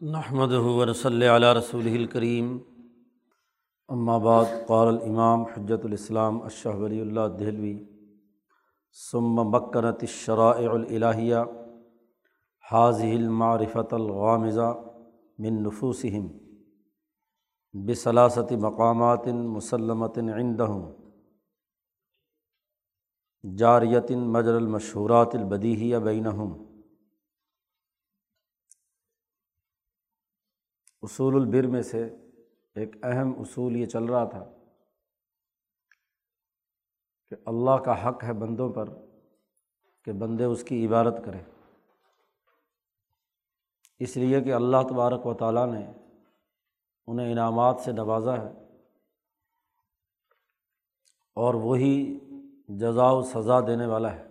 نحمد ورصلی علیہ رسول الکریم بعد، قال الامام حجت الاسلام اشہ ولی اللہ دہلوی ثم مکنت الشرائع الہیہ حاضی المعرفت الغامزہ من نفوسہم بصلاست مقامات مسلمت عندہم جاریت مجر المشہورات البدیہیہ بینہم اصول البر میں سے ایک اہم اصول یہ چل رہا تھا کہ اللہ کا حق ہے بندوں پر کہ بندے اس کی عبادت کریں۔ اس لیے کہ اللہ تبارک و تعالیٰ نے انہیں انعامات سے نوازا ہے اور وہی جزا و سزا دینے والا ہے۔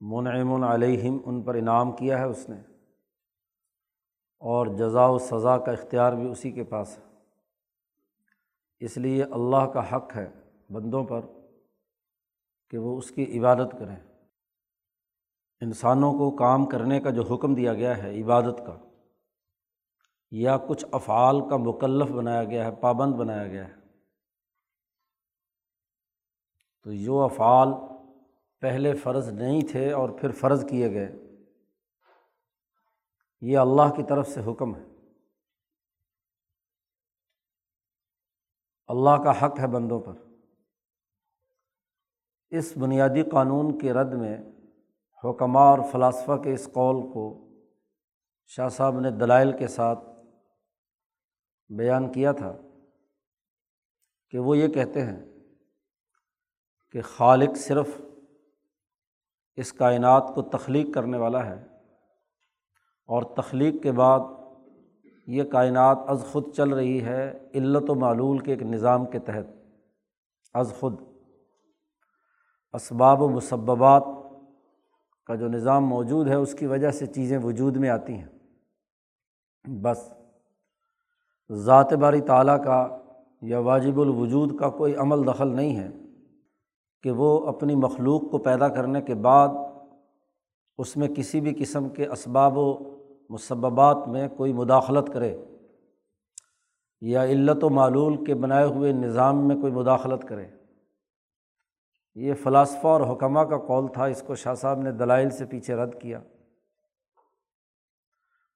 منعم علیہم، ان پر انعام کیا ہے اس نے۔ اور جزا و سزا کا اختیار بھی اسی کے پاس ہے۔ اس لیے اللہ کا حق ہے بندوں پر کہ وہ اس کی عبادت کریں۔ انسانوں کو کام کرنے کا جو حکم دیا گیا ہے، عبادت کا، یا کچھ افعال کا مکلف بنایا گیا ہے، پابند بنایا گیا ہے، تو جو افعال پہلے فرض نہیں تھے اور پھر فرض کیے گئے۔ یہ اللہ کی طرف سے حکم ہے۔ اللہ کا حق ہے بندوں پر۔ اس بنیادی قانون کے رد میں حکمہ اور فلاسفہ کے اس قول کو شاہ صاحب نے دلائل کے ساتھ بیان کیا تھا کہ وہ یہ کہتے ہیں کہ خالق صرف اس کائنات کو تخلیق کرنے والا ہے اور تخلیق کے بعد یہ کائنات از خود چل رہی ہے علت و معلول کے ایک نظام کے تحت، از خود۔ اسباب و مسبات کا جو نظام موجود ہے، اس کی وجہ سے چیزیں وجود میں آتی ہیں۔ بس، ذات باری تعالیٰ کا یا واجب الوجود کا کوئی عمل دخل نہیں ہے کہ وہ اپنی مخلوق کو پیدا کرنے کے بعد اس میں کسی بھی قسم کے اسباب و مسبات میں کوئی مداخلت کرے یا علت و معلول کے بنائے ہوئے نظام میں کوئی مداخلت کرے۔ یہ فلاسفہ اور حکمہ کا قول تھا، اس کو شاہ صاحب نے دلائل سے پیچھے رد کیا۔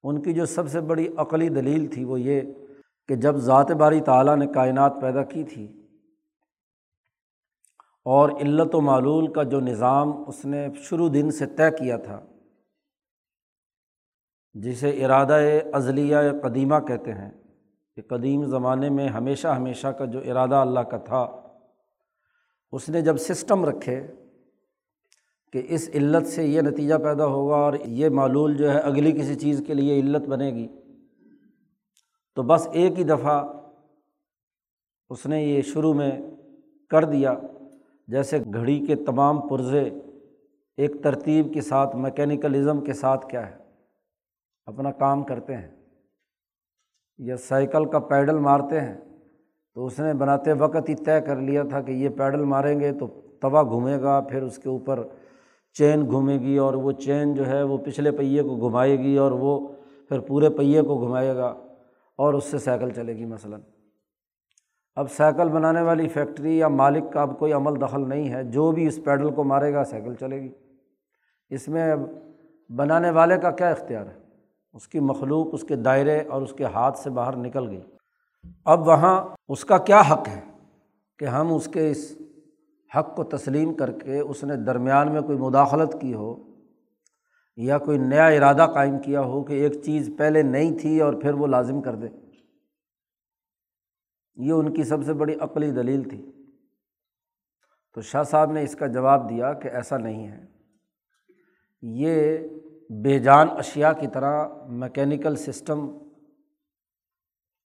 ان کی جو سب سے بڑی عقلی دلیل تھی وہ یہ کہ جب ذات باری تعالیٰ نے کائنات پیدا کی تھی اور علت و معلول کا جو نظام اس نے شروع دن سے طے کیا تھا، جسے ارادہ عضلیہ قدیمہ کہتے ہیں، کہ قدیم زمانے میں ہمیشہ ہمیشہ کا جو ارادہ اللہ کا تھا، اس نے جب سسٹم رکھے کہ اس علت سے یہ نتیجہ پیدا ہوگا اور یہ معلول جو ہے اگلی کسی چیز کے لیے علت بنے گی، تو بس ایک ہی دفعہ اس نے یہ شروع میں کر دیا۔ جیسے گھڑی کے تمام پرزے ایک ترتیب کے ساتھ میکینیکلزم کے ساتھ کیا ہے؟ اپنا کام کرتے ہیں۔ یا سائیکل کا پیڈل مارتے ہیں، تو اس نے بناتے وقت ہی طے کر لیا تھا کہ یہ پیڈل ماریں گے تو توا گھومے گا، پھر اس کے اوپر چین گھومے گی اور وہ چین جو ہے وہ پچھلے پہیے کو گھمائے گی اور وہ پھر پورے پہیے کو گھمائے گا اور اس سے سائیکل چلے گی مثلاً۔ اب سائیکل بنانے والی فیکٹری یا مالک کا اب کوئی عمل دخل نہیں ہے، جو بھی اس پیڈل کو مارے گا سائیکل چلے گی۔ اس میں اب بنانے والے کا کیا اختیار ہے؟ اس کی مخلوق، اس کے دائرے اور اس کے ہاتھ سے باہر نکل گئی۔ اب وہاں اس کا کیا حق ہے کہ ہم اس کے اس حق کو تسلیم کر کے اس نے درمیان میں کوئی مداخلت کی ہو یا کوئی نیا ارادہ قائم کیا ہو کہ ایک چیز پہلے نہیں تھی اور پھر وہ لازم کر دے؟ یہ ان کی سب سے بڑی عقلی دلیل تھی۔ تو شاہ صاحب نے اس کا جواب دیا کہ ایسا نہیں ہے۔ یہ بے جان اشیا کی طرح میکینیکل سسٹم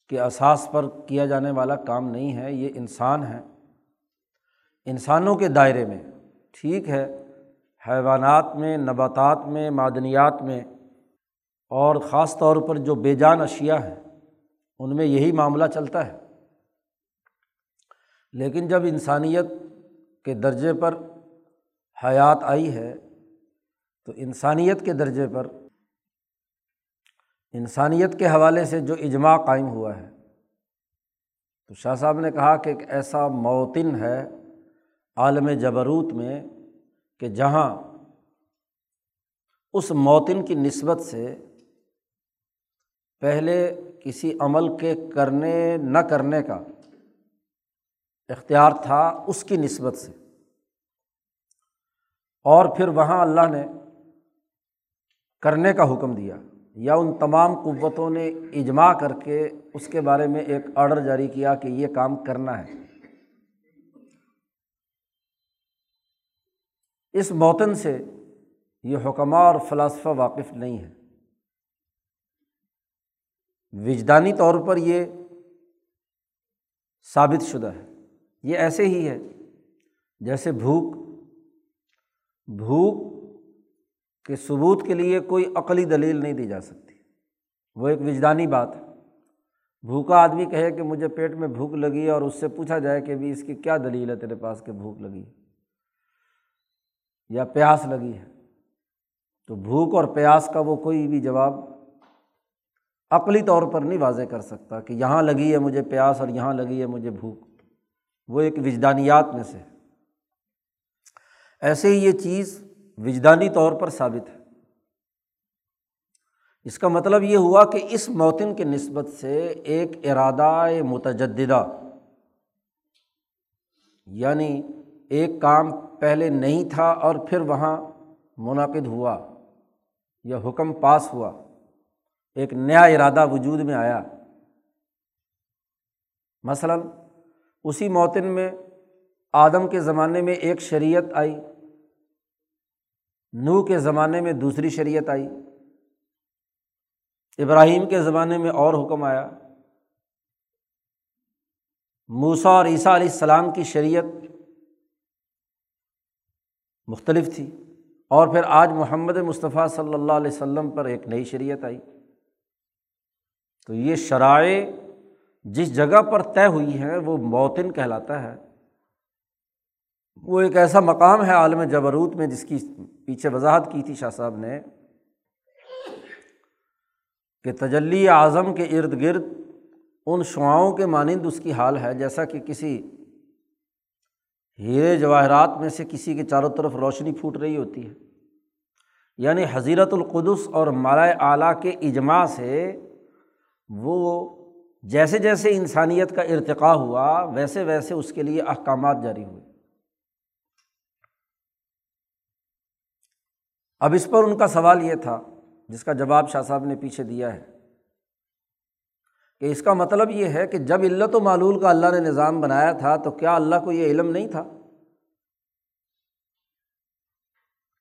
کے اساس پر کیا جانے والا کام نہیں ہے، یہ انسان ہے۔ انسانوں کے دائرے میں ٹھیک ہے، حیوانات میں، نباتات میں، معدنیات میں، اور خاص طور پر جو بے جان اشیا ہیں، ان میں یہی معاملہ چلتا ہے۔ لیکن جب انسانیت کے درجے پر حیات آئی ہے، تو انسانیت کے درجے پر، انسانیت کے حوالے سے جو اجماع قائم ہوا ہے، تو شاہ صاحب نے کہا کہ ایک ایسا موتن ہے عالم جبروت میں کہ جہاں اس موتن کی نسبت سے پہلے کسی عمل کے کرنے، نہ کرنے کا اختیار تھا اس کی نسبت سے۔ اور پھر وہاں اللہ نے کرنے کا حکم دیا یا ان تمام قوتوں نے اجماع کر کے اس کے بارے میں ایک آڈر جاری کیا کہ یہ کام کرنا ہے۔ اس موتن سے یہ حکمہ اور فلاسفہ واقف نہیں ہے وجدانی طور پر یہ ثابت شدہ ہے۔ یہ ایسے ہی ہے۔ جیسے بھوک بھوک کے ثبوت کے لیے کوئی عقلی دلیل نہیں دی جا سکتی۔ وہ ایک وجدانی بات ہے۔ بھوکا آدمی کہے کہ مجھے پیٹ میں بھوک لگی ہے اور اس سے پوچھا جائے کہ بھی اس کی کیا دلیل ہے تیرے پاس کہ بھوک لگی یا پیاس لگی ہے؟ تو بھوک اور پیاس کا وہ کوئی بھی جواب عقلی طور پر نہیں واضح کر سکتا کہ یہاں لگی ہے مجھے پیاس اور یہاں لگی ہے مجھے بھوک۔ وہ ایک وجدانیات میں سے ایسے ہی یہ چیز وجدانی طور پر ثابت ہے۔ اس کا مطلب یہ ہوا کہ اس موتن کی نسبت سے ایک ارادہ متجدہ یعنی ایک کام پہلے نہیں تھا اور پھر وہاں منعقد ہوا یا حکم پاس ہوا، ایک نیا ارادہ وجود میں آیا۔ مثلاً اسی موتن میں آدم کے زمانے میں ایک شریعت آئی نو کے زمانے میں دوسری شریعت آئی، ابراہیم کے زمانے میں اور حکم آیا۔ موسا اور عیسیٰ علیہ السلام کی شریعت مختلف تھی اور پھر آج محمد مصطفیٰ صلی اللہ علیہ وسلم پر ایک نئی شریعت آئی۔ تو یہ شرائع جس جگہ پر طے ہوئی ہے، وہ موتن کہلاتا ہے۔ وہ ایک ایسا مقام ہے عالم جبروت میں، جس کی پیچھے وضاحت کی تھی شاہ صاحب نے کہ تجلی اعظم کے ارد گرد ان شعاؤں کے مانند اس کی حال ہے، جیسا کہ کسی ہیرے جواہرات میں سے کسی کے چاروں طرف روشنی پھوٹ رہی ہوتی ہے۔ یعنی حضیرت القدس اور مالائے اعلیٰ کے اجماع سے وہ جیسے جیسے انسانیت کا ارتقا ہوا، ویسے ویسے اس کے لیے احکامات جاری ہوئے۔ اب اس پر ان کا سوال یہ تھا، جس کا جواب شاہ صاحب نے پیچھے دیا ہے، کہ اس کا مطلب یہ ہے کہ جب علت و معلول کا اللہ نے نظام بنایا تھا، تو کیا اللہ کو یہ علم نہیں تھا؟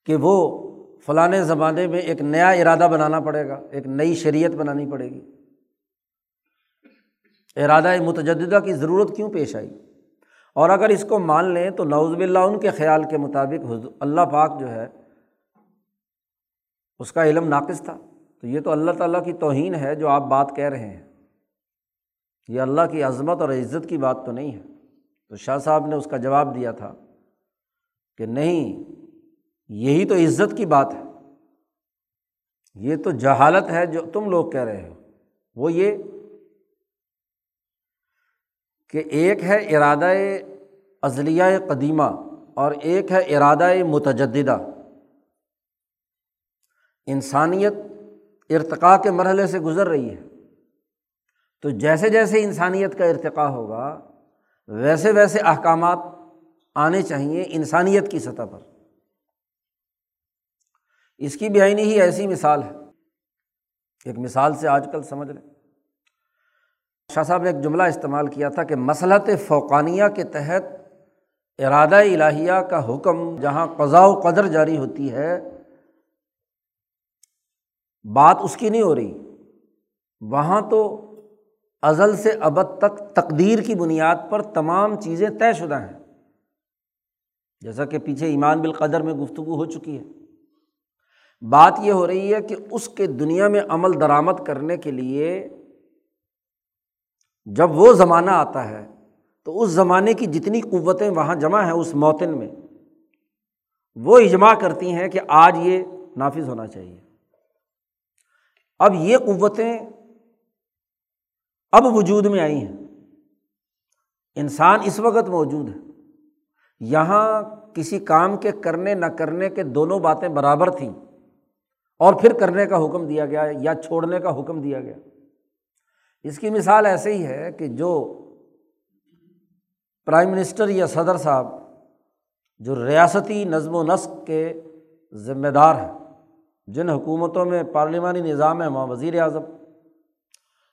کہ وہ فلاں زمانے میں ایک نیا ارادہ بنانا پڑے گا، ایک نئی شریعت بنانی پڑے گی۔ ارادہ متجدہ کی ضرورت کیوں پیش آئی؟ اور اگر اس کو مان لیں تو نوز بلّہ ان کے خیال کے مطابق اللہ پاک جو ہے، اس کا علم ناقص تھا۔ تو یہ تو اللہ تعالیٰ کی توہین ہے جو آپ بات کہہ رہے ہیں۔ یہ اللہ کی عظمت اور عزت کی بات تو نہیں ہے۔ تو شاہ صاحب نے اس کا جواب دیا تھا کہ نہیں، یہی تو عزت کی بات ہے۔ یہ تو جہالت ہے جو تم لوگ کہہ رہے ہو۔ وہ یہ کہ ایک ہے ارادہ ازلیہ قدیمہ اور ایک ہے ارادہ متجدہ انسانیت ارتقاء کے مرحلے سے گزر رہی ہے۔ تو جیسے جیسے انسانیت کا ارتقاء ہوگا، ویسے ویسے احکامات آنے چاہیے انسانیت کی سطح پر۔ اس کی آئینی ہی ایسی مثال ہے۔ ایک مثال سے آج کل سمجھ لیں۔ شاہ صاحب نے ایک جملہ استعمال کیا تھا کہ مسلط فوقانیہ کے تحت ارادہ الہیہ کا حکم جہاں قضاء و قدر جاری ہوتی ہے، بات اس کی نہیں ہو رہی۔ وہاں تو ازل سے ابد تک تقدیر کی بنیاد پر تمام چیزیں طے شدہ ہیں۔ جیسا کہ پیچھے ایمان بالقدر میں گفتگو ہو چکی ہے۔ بات یہ ہو رہی ہے کہ اس کے دنیا میں عمل درآمد کرنے کے لیے جب وہ زمانہ آتا ہے، تو اس زمانے کی جتنی قوتیں وہاں جمع ہیں اس موتن میں، وہ اجماع کرتی ہیں کہ آج یہ نافذ ہونا چاہیے۔ اب یہ قوتیں اب وجود میں آئی ہیں۔ انسان اس وقت موجود ہے۔ یہاں کسی کام کے کرنے، نہ کرنے کے دونوں باتیں برابر تھیں اور پھر کرنے کا حکم دیا گیا یا چھوڑنے کا حکم دیا گیا۔ اس کی مثال ایسے ہی ہے کہ جو پرائم منسٹر یا صدر صاحب جو ریاستی نظم و نسق کے ذمہ دار ہیں، جن حکومتوں میں پارلیمانی نظام ہے، وہاں وزیر اعظم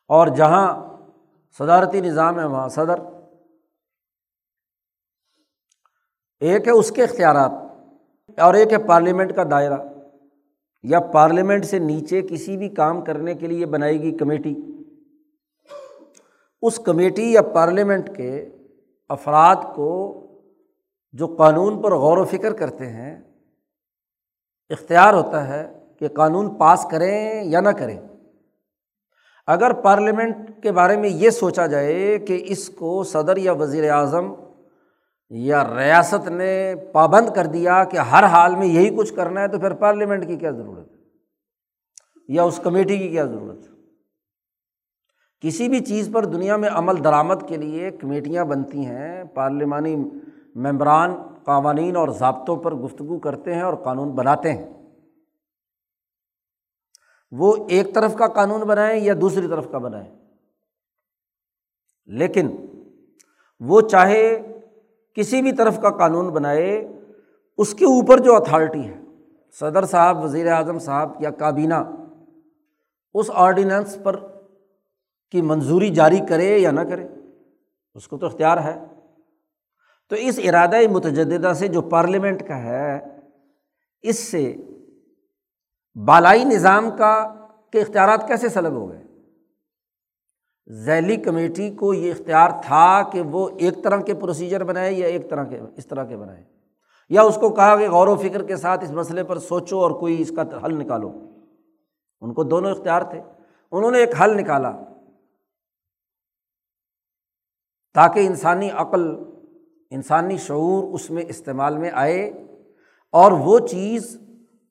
اور جہاں صدارتی نظام ہے، وہاں صدر۔ ایک ہے اس کے اختیارات اور ایک ہے پارلیمنٹ کا دائرہ۔ یا پارلیمنٹ سے نیچے کسی بھی کام کرنے کے لیے بنائی گئی کمیٹی۔ اس کمیٹی یا پارلیمنٹ کے افراد کو جو قانون پر غور و فکر کرتے ہیں، اختیار ہوتا ہے کہ قانون پاس کریں یا نہ کریں۔ اگر پارلیمنٹ کے بارے میں یہ سوچا جائے کہ اس کو صدر یا وزیر اعظم یا ریاست نے پابند کر دیا کہ ہر حال میں یہی کچھ کرنا ہے، تو پھر پارلیمنٹ کی کیا ضرورت ہے؟ یا اس کمیٹی کی کیا ضرورت ہے؟ کسی بھی چیز پر دنیا میں عمل درآمد کے لیے کمیٹیاں بنتی ہیں، پارلیمانی ممبران قوانین اور ضابطوں پر گفتگو کرتے ہیں اور قانون بناتے ہیں۔ وہ ایک طرف کا قانون بنائیں یا دوسری طرف کا بنائیں۔ لیکن وہ چاہے کسی بھی طرف کا قانون بنائے، اس کے اوپر جو اتھارٹی ہے، صدر صاحب، وزیر اعظم صاحب یا کابینہ، اس آرڈیننس پر کی منظوری جاری کرے یا نہ کرے، اس کو تو اختیار ہے۔ تو اس ارادۂ متجدہ سے جو پارلیمنٹ کا ہے، اس سے بالائی نظام کا کے اختیارات کیسے سلب ہو گئے؟ ذیلی کمیٹی کو یہ اختیار تھا کہ وہ ایک طرح کے پروسیجر بنائے یا ایک طرح کے، اس طرح کے بنائے۔ یا اس کو کہا کہ غور و فکر کے ساتھ اس مسئلے پر سوچو اور کوئی اس کا حل نکالو۔ ان کو دونوں اختیار تھے۔ انہوں نے ایک حل نکالا۔ تاکہ انسانی عقل، انسانی شعور اس میں استعمال میں آئے اور وہ چیز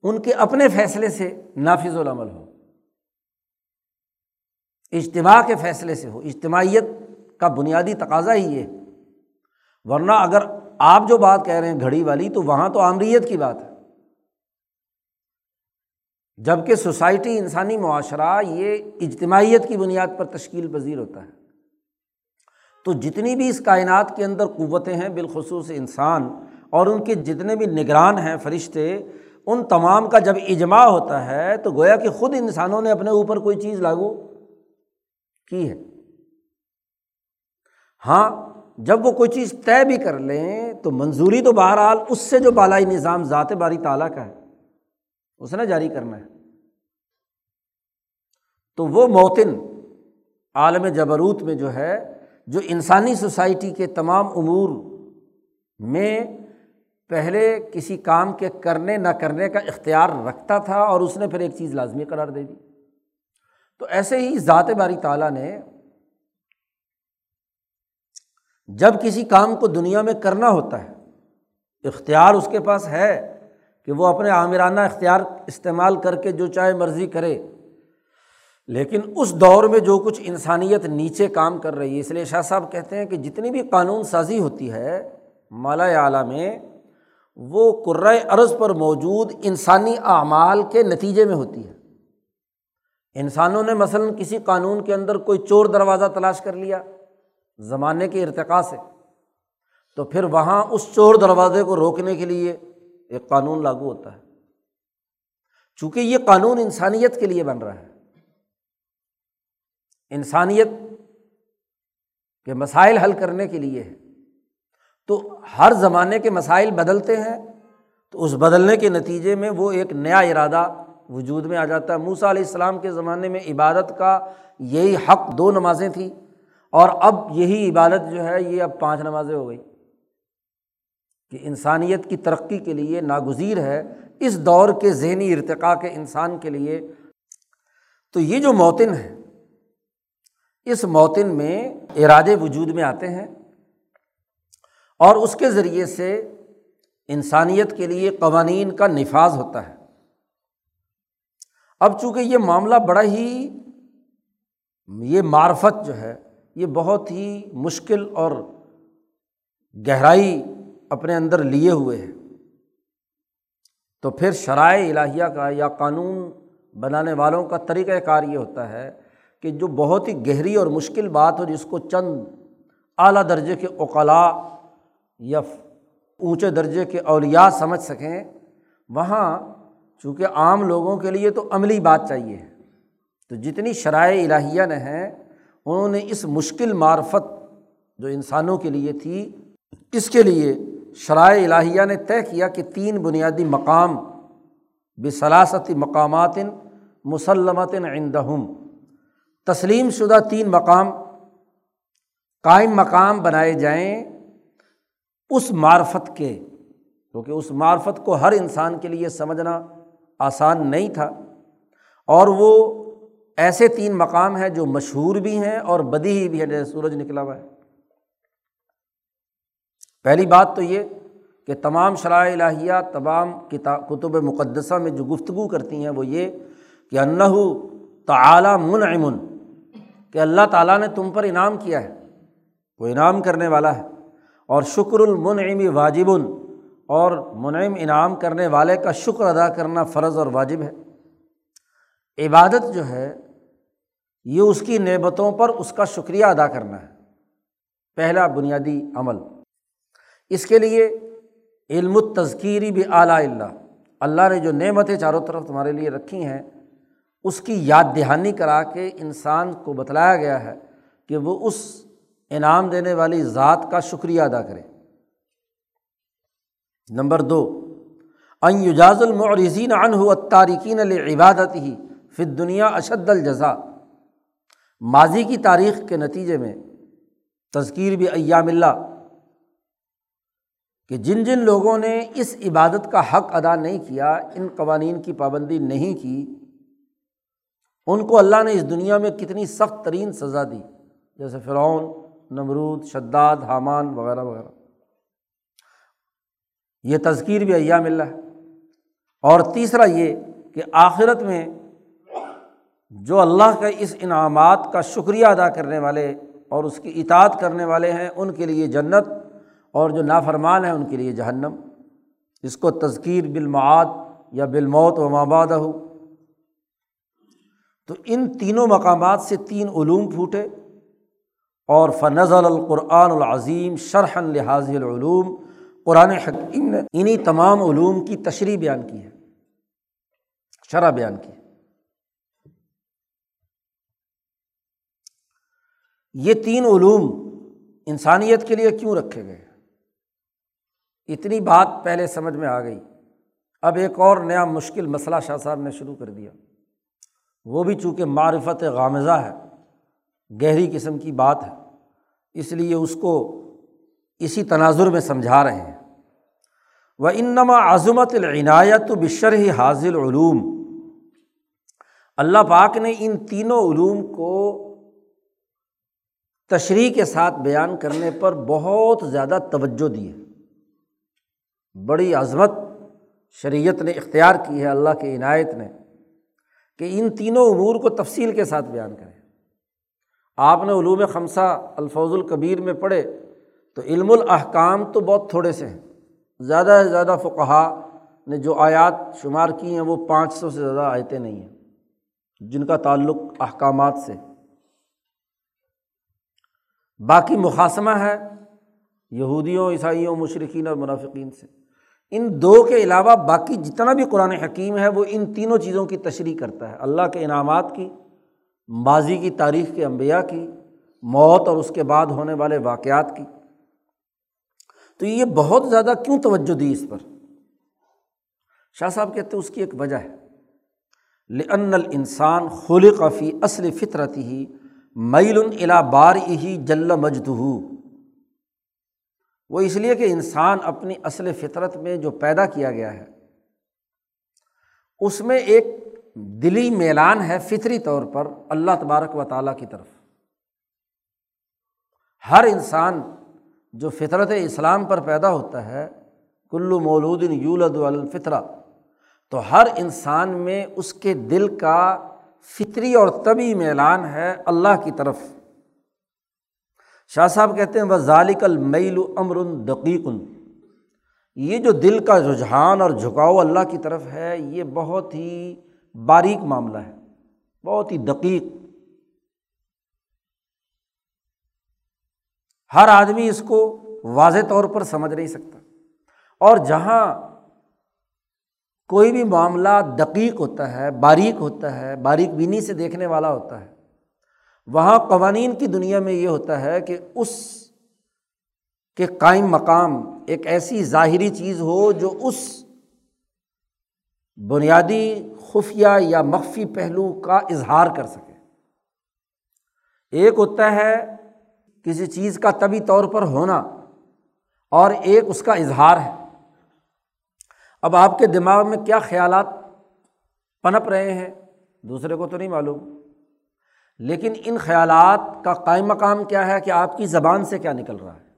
ان کے اپنے فیصلے سے نافذ العمل ہو۔ اجتماع کے فیصلے سے ہو۔ اجتماعیت کا بنیادی تقاضا ہی یہ ورنہ اگر آپ جو بات کہہ رہے ہیں گھڑی والی، تو وہاں تو آمریت کی بات ہے۔ جبکہ سوسائٹی، انسانی معاشرہ، یہ اجتماعیت کی بنیاد پر تشکیل پذیر ہوتا ہے۔ تو جتنی بھی اس کائنات کے اندر قوتیں ہیں، بالخصوص انسان اور ان کے جتنے بھی نگران ہیں فرشتے، ان تمام کا جب اجماع ہوتا ہے تو گویا کہ خود انسانوں نے اپنے اوپر کوئی چیز لاگو کی ہے۔ ہاں جب وہ کوئی چیز طے بھی کر لیں تو منظوری تو بہرحال اس سے جو بالائی نظام ذات باری تعالیٰ کا ہے۔ اس نے جاری کرنا ہے۔ تو وہ موتن عالم جبروت میں جو ہے جو انسانی سوسائٹی کے تمام امور میں پہلے کسی کام کے کرنے نہ کرنے کا اختیار رکھتا تھا اور اس نے پھر ایک چیز لازمی قرار دے دی۔ تو ایسے ہی ذات باری تعالیٰ نے جب کسی کام کو دنیا میں کرنا ہوتا ہے، اختیار اس کے پاس ہے کہ وہ اپنے عامرانہ اختیار استعمال کر کے جو چاہے مرضی کرے۔ لیکن اس دور میں جو کچھ انسانیت نیچے کام کر رہی ہے، اس لیے شاہ صاحب کہتے ہیں کہ جتنی بھی قانون سازی ہوتی ہے مالا اعلیٰ میں، وہ قرۂۂ عرض پر موجود انسانی اعمال کے نتیجے میں ہوتی ہے۔ انسانوں نے مثلاً کسی قانون کے اندر کوئی چور دروازہ تلاش کر لیا، زمانے کے ارتقاء سے، تو پھر وہاں اس چور دروازے کو روکنے کے لیے ایک قانون لاگو ہوتا ہے۔ چونکہ یہ قانون انسانیت کے لیے بن رہا ہے۔ انسانیت کے مسائل حل کرنے کے لیے ہے۔ تو ہر زمانے کے مسائل بدلتے ہیں، تو اس بدلنے کے نتیجے میں وہ ایک نیا ارادہ وجود میں آ جاتا ہے۔ موسا علیہ السلام کے زمانے میں عبادت کا یہی حق دو نمازیں تھیں، اور اب یہی عبادت جو ہے، یہ اب پانچ نمازیں ہو گئی۔ کہ انسانیت کی ترقی کے لیے ناگزیر ہے، اس دور کے ذہنی ارتقاء کے انسان کے لیے۔ تو یہ جو موتن ہے اس موتن میں ارادے وجود میں آتے ہیں اور اس کے ذریعے سے انسانیت کے لیے قوانین کا نفاذ ہوتا ہے۔ اب چونکہ یہ معاملہ بڑا ہی، یہ معرفت جو ہے، یہ بہت ہی مشکل اور گہرائی اپنے اندر لیے ہوئے ہے، تو پھر شرائع الہیہ کا یا قانون بنانے والوں کا طریقۂ کار یہ ہوتا ہے کہ جو بہت ہی گہری اور مشکل بات ہو، جس کو چند اعلیٰ درجے کے اوقلاء یا اونچے درجے کے اولیاء سمجھ سکیں، وہاں چونکہ عام لوگوں کے لیے تو عملی بات چاہیے۔ تو جتنی شرائع الہیہ نے ہیں، انہوں نے اس مشکل معرفت جو انسانوں کے لیے تھی، اس کے لیے شرائع الہیہ نے طے کیا کہ تین بنیادی مقام بصلاثتی مقامات مسلمت عندہم۔ تسلیم شدہ تین مقام، قائم مقام بنائے جائیں اس معرفت کے، کیونکہ اس معرفت کو ہر انسان کے لیے سمجھنا آسان نہیں تھا۔ اور وہ ایسے تین مقام ہیں جو مشہور بھی ہیں اور بدی ہی بھی ہے جیسے سورج نکلا ہوا ہے۔ پہلی بات تو یہ کہ تمام شرائع الہیہ، تمام کتاب کتب مقدسہ میں جو گفتگو کرتی ہیں، وہ یہ کہ انّ تعلیٰ من کہ اللہ تعالیٰ نے تم پر انعام کیا ہے، وہ انعام کرنے والا ہے۔ اور شکر المنعم واجب، اور منعم انعام کرنے والے کا شکر ادا کرنا فرض اور واجب ہے۔ عبادت جو ہے، یہ اس کی نعبتوں پر اس کا شکریہ ادا کرنا ہے۔ پہلا بنیادی عمل۔ اس کے لیے علم و تذکیری بھی اعلیٰ اللہ۔ اللہ نے جو نعمتیں چاروں طرف تمہارے لیے رکھی ہیں اس کی یاد دہانی کرا کے انسان کو بتلایا گیا ہے کہ وہ اس انعام دینے والی ذات کا شکریہ ادا کرے۔ نمبر دو یجاز المعرزین عنہ تارکین العبادت ہی پھر دنیا اشد الجزا ماضی کی تاریخ کے نتیجے میں تذکیر بھی ایام اللہ کہ جن جن لوگوں نے اس عبادت کا حق ادا نہیں کیا، ان قوانین کی پابندی نہیں کی ان کو اللہ نے اس دنیا میں کتنی سخت ترین سزا دی، جیسے فرعون، نمرود، شداد، حامان وغیرہ وغیرہ۔ یہ تذکیر بھی ایام اللہ ہے۔ اور تیسرا یہ کہ آخرت میں جو اللہ کے اس انعامات کا شکریہ ادا کرنے والے اور اس کی اطاعت کرنے والے ہیں، ان کے لیے جنت اور جو نافرمان ہیں، ان کے لیے جہنم۔ اس کو تذکیر بالمعاد یا بالموت و ماباد ہو تو ان تینوں مقامات سے تین علوم پھوٹے اور فنزل القرآن العظیم شرحن لحاظ العلوم، قرآن حکیم نے انہیں تمام علوم کی تشریح بیان کی ہے، شرح بیان کی یہ تین علوم انسانیت کے لیے کیوں رکھے گئے؟ اتنی بات پہلے سمجھ میں آ گئی۔ اب ایک اور نیا مشکل مسئلہ شاہ صاحب نے شروع کر دیا۔ وہ بھی چونکہ معرفت غامزہ ہے، گہری قسم کی بات ہے، اس لیے اس کو اسی تناظر میں سمجھا رہے ہیں۔ وہ انما عظمت العنایت بشر ہی حاضل علوم اللہ پاک نے ان تینوں علوم کو تشریح کے ساتھ بیان کرنے پر بہت زیادہ توجہ دی ہے۔ بڑی عظمت شریعت نے اختیار کی ہے، اللہ کے عنایت نے۔ کہ ان تینوں امور کو تفصیل کے ساتھ بیان کریں۔ آپ نے علوم خمسہ الفوظ القبیر میں پڑھے تو علم الاحکام تو بہت تھوڑے سے ہیں۔ زیادہ سے زیادہ فقہا نے جو آیات شمار کی ہیں وہ پانچ سو سے زیادہ آیتیں نہیں ہیں، جن کا تعلق احکامات سے۔ باقی مقاصمہ ہے یہودیوں، عیسائیوں، مشرقین اور منافقین سے۔ ان دو کے علاوہ باقی جتنا بھی قرآن حکیم ہے وہ ان تینوں چیزوں کی تشریح کرتا ہے۔ اللہ کے انعامات کی، ماضی کی تاریخ کے انبیاء کی، موت اور اس کے بعد ہونے والے واقعات کی۔ تو یہ بہت زیادہ کیوں توجہ دی اس پر؟ شاہ صاحب کہتے ہیں اس کی ایک وجہ ہے۔ لن الانسان خلق فی اصل فطرت ہی میل الا بار ہی جل مجد وہ اس لیے کہ انسان اپنی اصل فطرت میں جو پیدا کیا گیا ہے، اس میں ایک دلی میلان ہے فطری طور پر اللہ تبارک و تعالیٰ کی طرف۔ ہر انسان جو فطرت اسلام پر پیدا ہوتا ہے، کلو مولود یولد الفطرہ، تو ہر انسان میں اس کے دل کا فطری اور طبی میلان ہے اللہ کی طرف۔ شاہ صاحب کہتے ہیں وہ ذالک المیل امر دقیق یہ جو دل کا رجحان اور جھکاؤ اللہ کی طرف ہے، یہ بہت ہی باریک معاملہ ہے، بہت ہی دقیق۔ ہر آدمی اس کو واضح طور پر سمجھ نہیں سکتا۔ اور جہاں کوئی بھی معاملہ دقیق ہوتا ہے، باریک ہوتا ہے، باریک بینی سے دیکھنے والا ہوتا ہے وہاں قوانین کی دنیا میں یہ ہوتا ہے کہ اس کے قائم مقام ایک ایسی ظاہری چیز ہو جو اس بنیادی خفیہ یا مخفی پہلو کا اظہار کر سکے۔ ایک ہوتا ہے کسی چیز کا طبی طور پر ہونا اور ایک اس کا اظہار ہے۔ اب آپ کے دماغ میں کیا خیالات پنپ رہے ہیں؟ دوسرے کو تو نہیں معلوم۔ لیکن ان خیالات کا قائم مقام کیا ہے کہ آپ کی زبان سے کیا نکل رہا ہے؟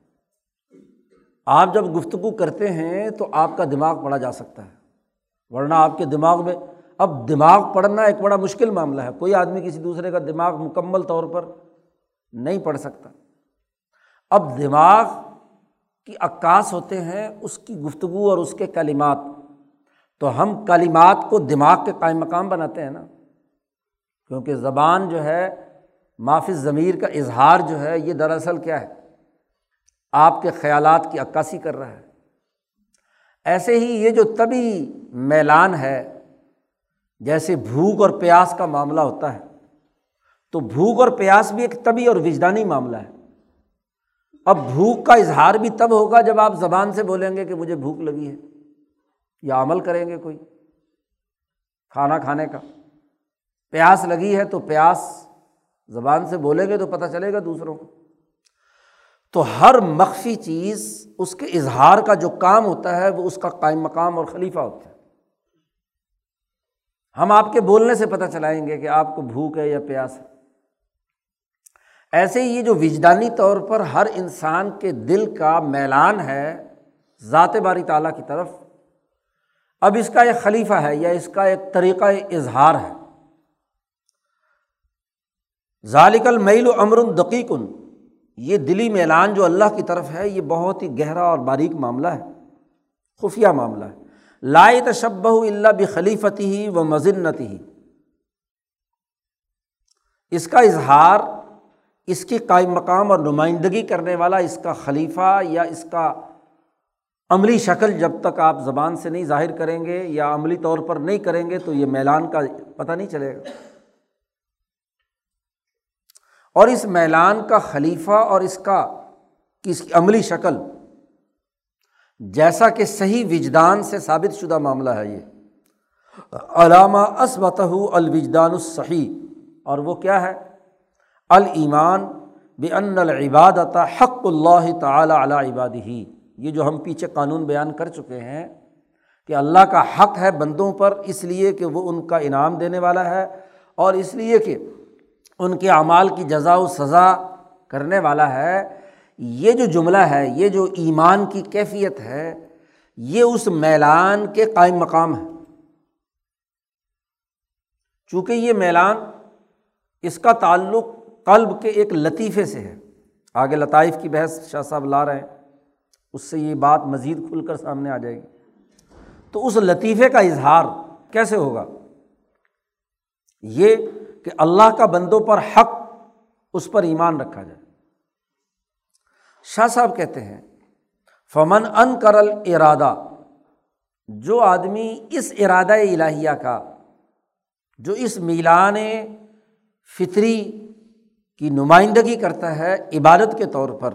آپ جب گفتگو کرتے ہیں تو آپ کا دماغ پڑھا جا سکتا ہے، ورنہ آپ کے دماغ میں، اب دماغ پڑھنا ایک بڑا مشکل معاملہ ہے۔ کوئی آدمی کسی دوسرے کا دماغ مکمل طور پر نہیں پڑھ سکتا۔ اب دماغ کی عکاس ہوتے ہیں اس کی گفتگو اور اس کے کلمات۔ تو ہم کلمات کو دماغ کے قائم مقام بناتے ہیں نا۔ کیونکہ زبان جو ہے معافی ضمیر کا اظہار جو ہے، یہ دراصل کیا ہے؟ آپ کے خیالات کی عکاسی کر رہا ہے۔ ایسے ہی یہ جو طبی میلان ہے، جیسے بھوک اور پیاس کا معاملہ ہوتا ہے، تو بھوک اور پیاس بھی ایک طبی اور وجدانی معاملہ ہے۔ اب بھوک کا اظہار بھی تب ہوگا جب آپ زبان سے بولیں گے کہ مجھے بھوک لگی ہے، یا عمل کریں گے کوئی، کھانا کھانے کا۔ پیاس لگی ہے تو پیاس، زبان سے بولیں گے تو پتہ چلے گا دوسروں کو۔ تو ہر مخفی چیز، اس کے اظہار کا جو کام ہوتا ہے، وہ اس کا قائم مقام اور خلیفہ ہوتا ہے۔ ہم آپ کے بولنے سے پتہ چلائیں گے کہ آپ کو بھوک ہے یا پیاس ہے۔ ایسے ہی یہ جو وجدانی طور پر ہر انسان کے دل کا میلان ہے، ذات باری تعالیٰ کی طرف، اب اس کا ایک خلیفہ ہے یا اس کا ایک طریقہ اظہار ہے۔ ذالک المیل و امر دقیقن۔ یہ دلی میلان جو اللہ کی طرف ہے، یہ بہت ہی گہرا اور باریک معاملہ ہے۔ خفیہ معاملہ ہے۔ لائے تشب اللہ بخلیفتی ہی و مذنتی۔ ہی اس کا اظہار، اس کی قائم مقام اور نمائندگی کرنے والا اس کا خلیفہ یا اس کا عملی شکل جب تک آپ زبان سے نہیں ظاہر کریں گے یا عملی طور پر نہیں کریں گے تو یہ میلان کا پتہ نہیں چلے گا۔ اور اس میلان کا خلیفہ اور اس کا کس کی عملی شکل، جیسا کہ صحیح وجدان سے ثابت شدہ معاملہ ہے یہ۔ علامہ اسبتہ الوجدان الصحیح، اور وہ کیا ہے؟ المان بے ان العبادت حق اللہ تعالیٰ علیہ عباد ہی یہ جو ہم پیچھے قانون بیان کر چکے ہیں کہ اللہ کا حق ہے بندوں پر، اس لیے کہ وہ ان کا انعام دینے والا ہے اور اس لیے کہ ان کے اعمال کی جزا و سزا کرنے والا ہے۔ یہ جو جملہ ہے، یہ جو ایمان کی کیفیت ہے، یہ اس میلان کے قائم مقام ہے۔ چونکہ یہ میلان اس کا تعلق قلب کے ایک لطیفے سے ہے۔ آگے لطائف کی بحث شاہ صاحب لا رہے ہیں۔ اس سے یہ بات مزید کھل کر سامنے آ جائے گی۔ تو اس لطیفے کا اظہار کیسے ہوگا؟ یہ کہ اللہ کا بندوں پر حق اس پر ایمان رکھا جائے۔ شاہ صاحب کہتے ہیں، فمن ان کرل ارادہ جو آدمی اس ارادہ الہیہ کا، جو اس میلان فطری کی نمائندگی کرتا ہے عبادت کے طور پر،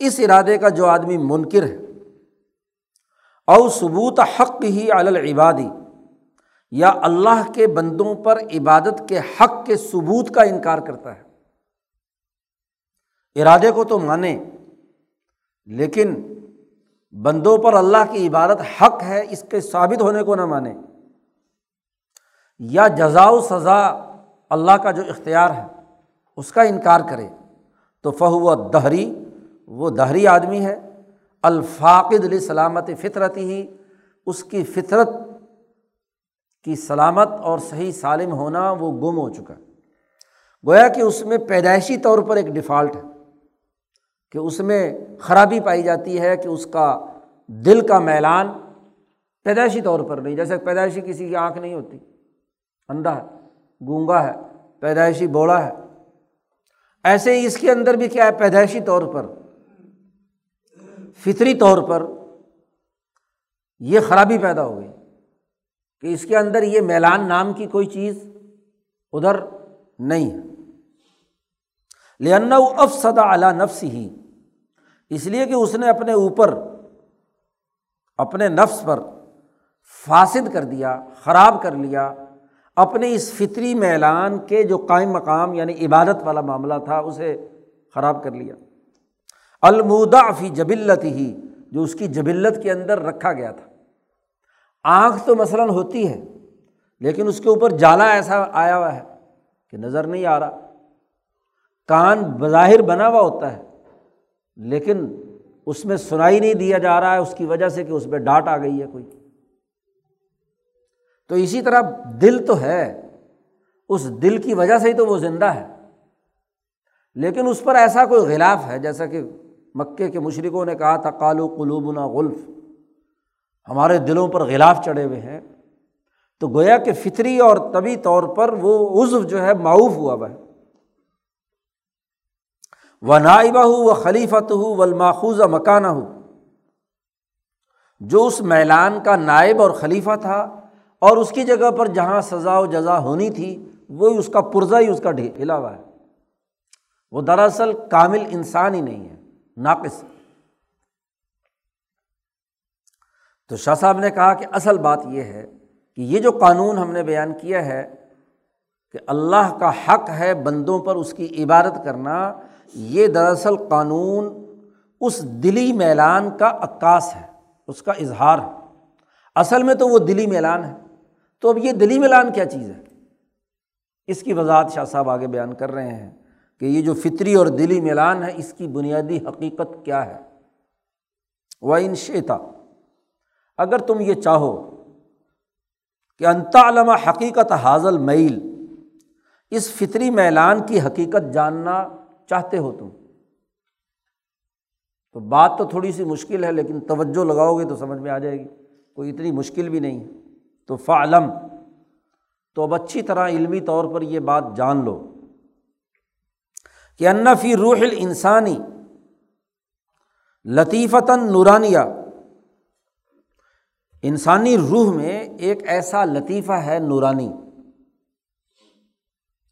اس ارادے کا جو آدمی منکر ہے او ثبوت حق ہی العبادی یا اللہ کے بندوں پر عبادت کے حق کے ثبوت کا انکار کرتا ہے۔ ارادے کو تو مانے، لیکن بندوں پر اللہ کی عبادت حق ہے، اس کے ثابت ہونے کو نہ مانے۔ یا جزا و سزا اللہ کا جو اختیار ہے، اس کا انکار کرے۔ تو فہو و دہری، وہ دہری آدمی ہے۔ الفاقد علیہ سلامت فطرت ہی، اس کی فطرت کی سلامت اور صحیح سالم ہونا وہ گم ہو چکا ہے۔ گویا کہ اس میں پیدائشی طور پر ایک ڈیفالٹ ہے کہ اس میں خرابی پائی جاتی ہے کہ اس کا دل کا میلان پیدائشی طور پر نہیں، جیسے پیدائشی کسی کی آنکھ نہیں ہوتی۔ اندھا ہے، گونگا ہے، پیدائشی بوڑھا ہے۔ ایسے ہی اس کے اندر بھی کیا ہے، پیدائشی طور پر۔ فطری طور پر یہ خرابی پیدا ہو گئی۔ کہ اس کے اندر یہ میلان نام کی کوئی چیز ادھر نہیں ہے۔ لن افسد اعلیٰ نفس ہی اس لیے کہ اس نے اپنے اوپر، اپنے نفس پر فاسد کر دیا، خراب کر لیا۔ اپنے اس فطری میلان کے جو قائم مقام یعنی عبادت والا معاملہ تھا، اسے خراب کر لیا۔ المودا فی جبلت ہی جو اس کی جبلت کے اندر رکھا گیا تھا۔ آنکھ تو مثلاً ہوتی ہے، لیکن اس کے اوپر جالا ایسا آیا ہوا ہے کہ نظر نہیں آ رہا۔ کان بظاہر بنا ہوا ہوتا ہے، لیکن اس میں سنائی نہیں دیا جا رہا ہے، اس کی وجہ سے کہ اس پہ ڈانٹ آ گئی ہے کوئی۔ تو اسی طرح دل تو ہے، اس دل کی وجہ سے ہی تو وہ زندہ ہے۔ لیکن اس پر ایسا کوئی غلاف ہے، جیسا کہ مکے کے مشرقوں نے کہا تھا کالو قلوبنا غلف۔ ہمارے دلوں پر غلاف چڑھے ہوئے ہیں۔ تو گویا کہ فطری اور طبی طور پر وہ عزو جو ہے معاوف ہوا ہوا ہے۔ و نائبہ ہو و خلیفت ہو و الماخوذ مکانہ۔ ہو جو اس میلان کا نائب اور خلیفہ تھا اور اس کی جگہ پر جہاں سزا و جزا ہونی تھی وہی اس کا پرزا ہی اس کا ہلا ہوا ہے۔ وہ دراصل کامل انسان ہی نہیں ہے، ناقص۔ تو شاہ صاحب نے کہا کہ اصل بات یہ ہے کہ یہ جو قانون ہم نے بیان کیا ہے کہ اللہ کا حق ہے بندوں پر اس کی عبادت کرنا، یہ دراصل قانون اس دلی میلان کا عکاس ہے، اس کا اظہار ہے۔ اصل میں تو وہ دلی میلان ہے۔ تو اب یہ دلی میلان کیا چیز ہے؟ اس کی وضاحت شاہ صاحب آگے بیان کر رہے ہیں کہ یہ جو فطری اور دلی میلان ہے، اس کی بنیادی حقیقت کیا ہے۔ وہ ان شیتا اگر تم یہ چاہو کہ انتا علامہ حقیقت حاضل میل، اس فطری میلان کی حقیقت جاننا چاہتے ہو تم۔ تو بات تو تھوڑی سی مشکل ہے، لیکن توجہ لگاؤ گے تو سمجھ میں آ جائے گی۔ کوئی اتنی مشکل بھی نہیں۔ تو فعلم، تو اب اچھی طرح علمی طور پر یہ بات جان لو کہ انفی روح انسانی لطیفتاً نورانیہ انسانی روح میں ایک ایسا لطیفہ ہے، نورانی۔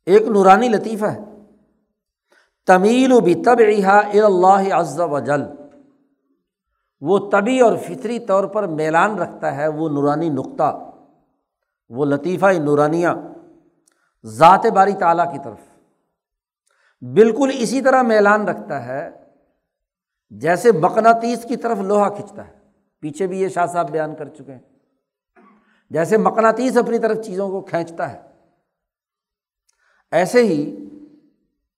ایک نورانی لطیفہ ہے۔ تمیل و بھی تب رہا اللہ عز و جل۔ وہ طبی اور فطری طور پر میلان رکھتا ہے وہ نورانی نقطہ۔ وہ لطیفہ نورانیہ۔ ذات باری تعالیٰ کی طرف۔ بالکل اسی طرح میلان رکھتا ہے، جیسے مقناطیس کی طرف لوہا کھنچتا ہے۔ پیچھے بھی یہ شاہ صاحب بیان کر چکے ہیں۔ جیسے مقناطیس اپنی طرف چیزوں کو کھینچتا ہے۔ ایسے ہی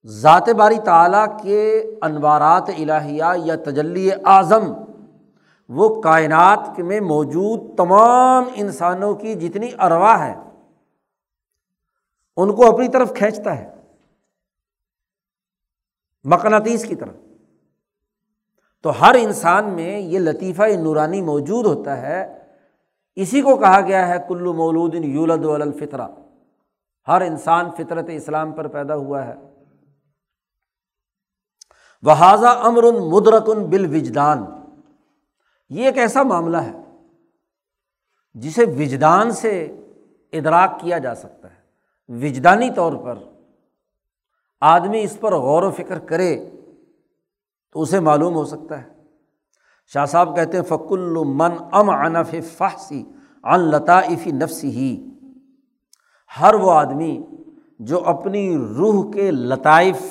ذات باری تعالیٰ کے انوارات الہیہ یا تجلی اعظم، وہ کائنات میں موجود تمام انسانوں کی جتنی اروا ہے ان کو اپنی طرف کھینچتا ہے۔ مقناطیس کی طرف۔ تو ہر انسان میں یہ لطیفہ نورانی موجود ہوتا ہے۔ اسی کو کہا گیا ہے، کلو مولود یولد الفطرہ۔ ہر انسان فطرت اسلام پر پیدا ہوا ہے۔ وحاذہ امر مدرکن بال وجدان یہ ایک ایسا معاملہ ہے جسے وجدان سے ادراک کیا جا سکتا ہے۔ وجدانی طور پر آدمی اس پر غور و فکر کرے۔ تو اسے معلوم ہو سکتا ہے۔ شاہ صاحب کہتے ہیں فک المن ام انف فحسی ان لطافی نفسی ہی ہر وہ آدمی جو اپنی روح کے لطائف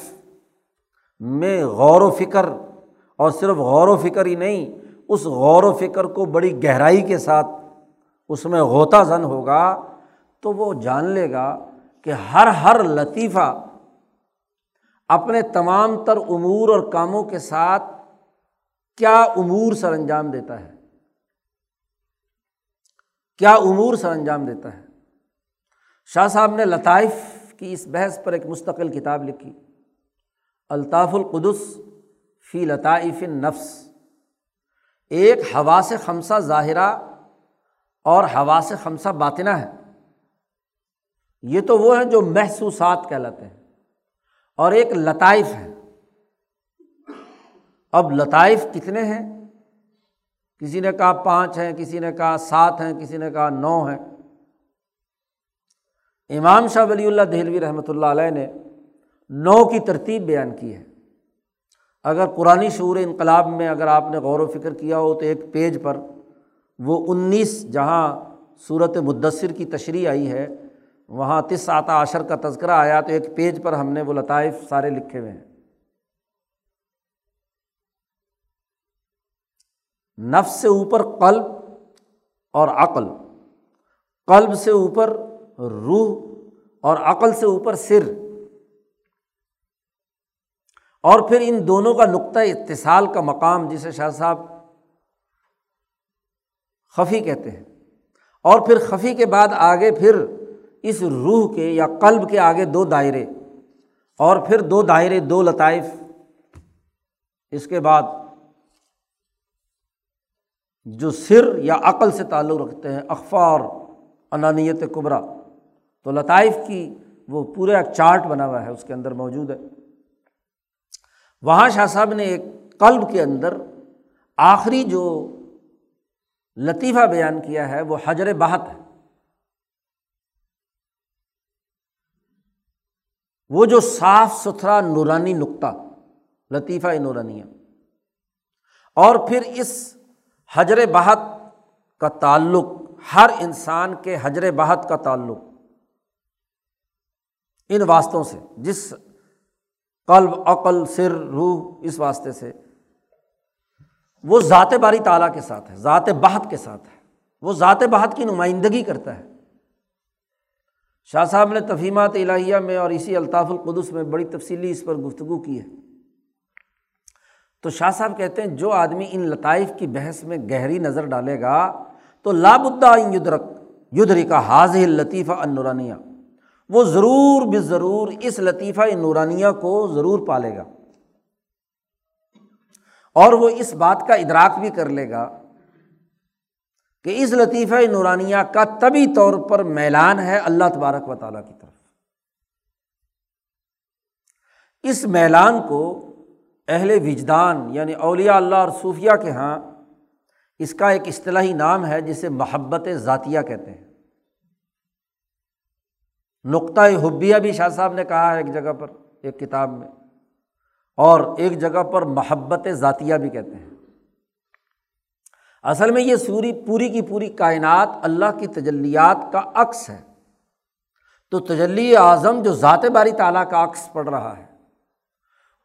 میں غور و فکر، اور صرف غور و فکر ہی نہیں، اس غور و فکر کو بڑی گہرائی کے ساتھ اس میں غوطہ زن ہوگا تو وہ جان لے گا کہ ہر ہر لطیفہ اپنے تمام تر امور اور کاموں کے ساتھ کیا امور سر انجام دیتا ہے؟ کیا امور سر انجام دیتا ہے؟ شاہ صاحب نے لطائف کی اس بحث پر ایک مستقل کتاب لکھی، الطاف القدس فی لطائف نفس ایک ہوا سے خمسہ ظاہرہ اور ہوا سے خمسہ باطنہ ہے۔ یہ تو وہ ہیں جو محسوسات کہلاتے ہیں۔ اور ایک لطائف ہے اب لطائف کتنے ہیں؟ کسی نے کہا پانچ ہیں، کسی نے کہا سات ہیں، کسی نے کہا نو ہیں۔ امام شاہ ولی اللہ دہلوی رحمۃ اللہ علیہ نے نو کی ترتیب بیان کی ہے۔ اگر قرآن شعور انقلاب میں اگر آپ نے غور و فکر کیا ہو تو ایک پیج پر وہ انیس جہاں صورت مدثر کی تشریح آئی ہے وہاں تس آتا عشر کا تذکرہ آیا تو ایک پیج پر ہم نے وہ لطائف سارے لکھے ہوئے ہیں۔ نفس سے اوپر قلب اور عقل۔ قلب سے اوپر روح اور عقل سے اوپر سر۔ اور پھر ان دونوں کا نقطۂ اتصال کا مقام جسے شاہ صاحب خفی کہتے ہیں۔ اور پھر خفی کے بعد آگے پھر اس روح کے یا قلب کے آگے دو دائرے اور پھر دو دائرے، دو لطائف۔ اس کے بعد جو سر یا عقل سے تعلق رکھتے ہیں اخبار انانیت قبرا تو لطائف کی وہ پورا چارٹ بنا ہوا ہے، اس کے اندر موجود ہے۔ وہاں شاہ صاحب نے ایک قلب کے اندر آخری جو لطیفہ بیان کیا ہے، وہ حجر بہت ہے۔ وہ جو صاف ستھرا نورانی نقطہ، لطیفہ نورانیہ۔ اور پھر اس حجر بہت کا تعلق، ہر انسان کے حجر بہت کا تعلق۔ ان واسطوں سے، جس قلب، عقل، سر، روح، اس واسطے سے۔ وہ ذات باری تعالیٰ کے ساتھ ہے، ذات بہت کے ساتھ ہے۔ وہ ذات بہت کی نمائندگی کرتا ہے۔ شاہ صاحب نے تفہیمات الہیہ میں اور اسی الطاف القدس میں بڑی تفصیلی اس پر گفتگو کی ہے۔ تو شاہ صاحب کہتے ہیں، جو آدمی ان لطائف کی بحث میں گہری نظر ڈالے گا، تو لابدہ یدرک یدری کا لطیفہ ان نورانیہ وہ ضرور بے ضرور اس لطیفہ نورانیہ کو ضرور پالے گا۔ اور وہ اس بات کا ادراک بھی کر لے گا کہ اس لطیفہ نورانیہ کا طبی طور پر میلان ہے اللہ تبارک و تعالیٰ کی طرف اس میلان کو اہل وجدان یعنی اولیاء اللہ اور صوفیہ کے یہاں اس کا ایک اصطلاحی نام ہے جسے محبت ذاتیہ کہتے ہیں۔ نقطۂ حبیہ بھی شاہ صاحب نے کہا ہے ایک جگہ پر، ایک کتاب میں، اور ایک جگہ پر محبت ذاتیہ بھی کہتے ہیں۔ اصل میں یہ سوری پوری کی پوری کائنات اللہ کی تجلیات کا عکس ہے۔ تو تجلی اعظم جو ذات باری تعالیٰ کا عکس پڑ رہا ہے،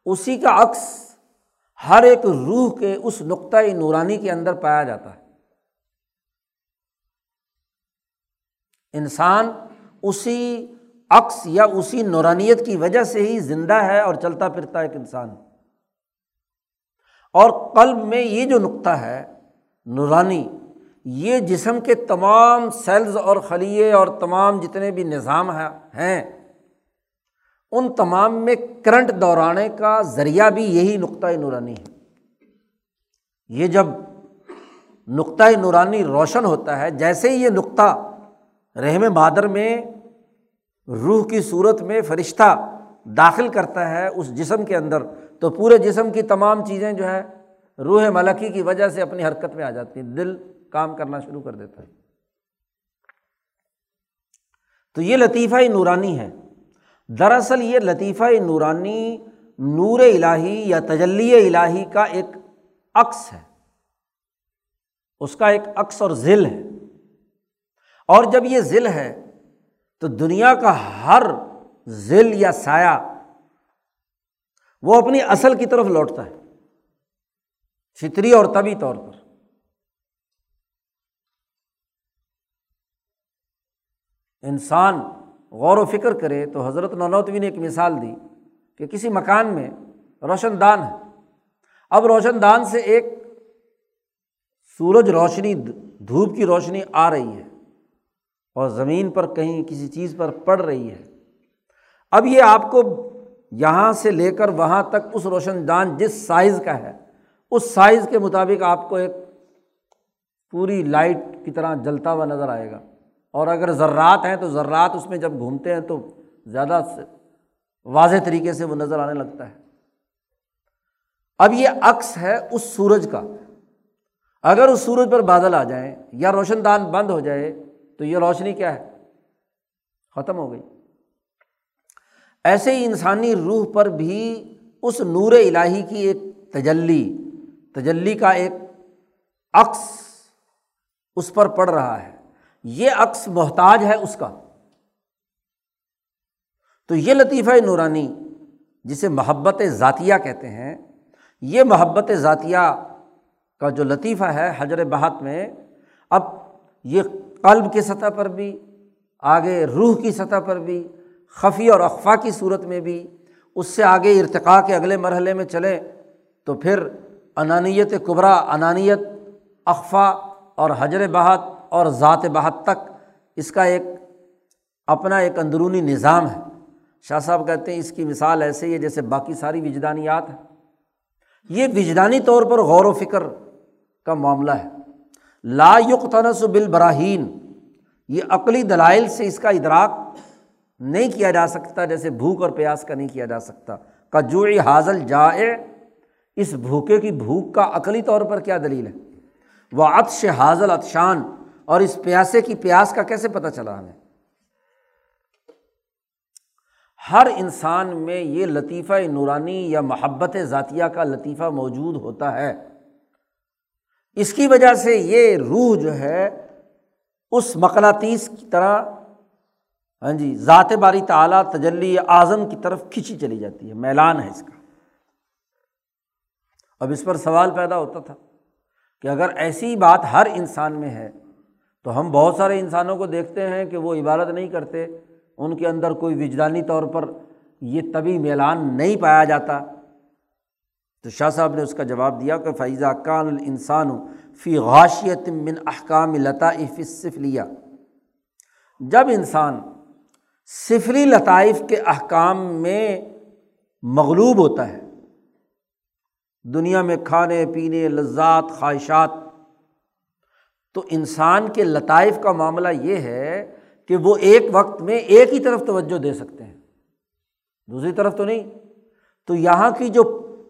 اسی کا عکس ہر ایک روح کے اس نقطۂ نورانی کے اندر پایا جاتا ہے۔ انسان اسی عکس یا اسی نورانیت کی وجہ سے ہی زندہ ہے اور چلتا پھرتا ایک انسان اور قلب میں یہ جو نقطہ ہے نورانی، یہ جسم کے تمام سیلز اور خلیے اور تمام جتنے بھی نظام ہیں۔ ان تمام میں کرنٹ دورانے کا ذریعہ بھی یہی نقطۂ نورانی ہے۔ یہ جب نقطۂ نورانی روشن ہوتا ہے، جیسے ہی یہ نقطہ رحم بادر میں، روح کی صورت میں فرشتہ داخل کرتا ہے اس جسم کے اندر، تو پورے جسم کی تمام چیزیں جو ہے روح ملکی کی وجہ سے اپنی حرکت میں آ جاتی ہیں دل کام کرنا شروع کر دیتا ہے۔ تو یہ لطیفہ نورانی ہے۔ دراصل یہ لطیفہ نورانی نور الہی یا تجلی الہی کا ایک عکس ہے۔ اس کا ایک عکس اور ذیل ہے۔ اور جب یہ ذیل ہے، تو دنیا کا ہر ذیل یا سایہ وہ اپنی اصل کی طرف لوٹتا ہے۔ فطری اور طبی طور پر۔ انسان غور و فکر کرے تو حضرت نونوتوی نے ایک مثال دی کہ کسی مکان میں روشن دان ہے۔ اب روشن دان سے ایک سورج روشنی، دھوپ کی روشنی آ رہی ہے اور زمین پر کہیں کسی چیز پر پڑ رہی ہے۔ اب یہ آپ کو یہاں سے لے کر وہاں تک اس روشن دان جس سائز کا ہے اس سائز کے مطابق آپ کو ایک پوری لائٹ کی طرح جلتا ہوا نظر آئے گا۔ اور اگر ذرات ہیں تو ذرات اس میں جب گھومتے ہیں تو زیادہ واضح طریقے سے وہ نظر آنے لگتا ہے۔ اب یہ عکس ہے اس سورج کا۔ اگر اس سورج پر بادل آ جائیں یا روشن دان بند ہو جائے تو یہ روشنی کیا ہے؟ ختم ہو گئی۔ ایسے ہی انسانی روح پر بھی اس نور الہی کی ایک تجلی تجلی کا ایک عکس اس پر پڑ رہا ہے۔ یہ عکس محتاج ہے اس کا۔ تو یہ لطیفہ نورانی جسے محبت ذاتیہ کہتے ہیں، یہ محبت ذاتیہ کا جو لطیفہ ہے حجر بہت میں، اب یہ قلب کی سطح پر بھی، آگے روح کی سطح پر بھی، خفی اور اقفا کی صورت میں بھی، اس سے آگے ارتقاء کے اگلے مرحلے میں چلیں تو پھر انانیت قبرا انانیت اقفا اور حجر بہت اور ذات بہت تک اس کا ایک اپنا ایک اندرونی نظام ہے۔ شاہ صاحب کہتے ہیں اس کی مثال ایسے ہی ہے جیسے باقی ساری وجدانیات ہیں۔ یہ وجدانی طور پر غور و فکر کا معاملہ ہے۔ لا یقتنس بالبراہین، یہ عقلی دلائل سے اس کا ادراک نہیں کیا جا سکتا، جیسے بھوک اور پیاس کا نہیں کیا جا سکتا۔ کا جو حاضل جائے اس بھوکے کی بھوک کا عقلی طور پر کیا دلیل ہے؟ وہ عطش حاضل عطشان اور اس پیاسے کی پیاس کا کیسے پتہ چلا ہمیں؟ ہر انسان میں یہ لطیفہ نورانی یا محبت ذاتیہ کا لطیفہ موجود ہوتا ہے۔ اس کی وجہ سے یہ روح جو ہے، اس مقناطیس کی طرح ہاں جی ذات باری تعلیٰ تجلی اعظم کی طرف کھینچی چلی جاتی ہے، میلان ہے اس کا۔ اب اس پر سوال پیدا ہوتا تھا کہ اگر ایسی بات ہر انسان میں ہے، تو ہم بہت سارے انسانوں کو دیکھتے ہیں کہ وہ عبادت نہیں کرتے، ان کے اندر کوئی وجدانی طور پر یہ طبی میلان نہیں پایا جاتا۔ تو شاہ صاحب نے اس کا جواب دیا کہ فیضہ کان الانسان فی غاشیت من احکام لطائف لیا جب انسان صفری لطائف کے احکام میں مغلوب ہوتا ہے دنیا میں کھانے، پینے، لذات، خواہشات۔ تو انسان کے لطائف کا معاملہ یہ ہے کہ وہ ایک وقت میں ایک ہی طرف توجہ دے سکتے ہیں۔ دوسری طرف تو نہیں۔ تو یہاں کی جو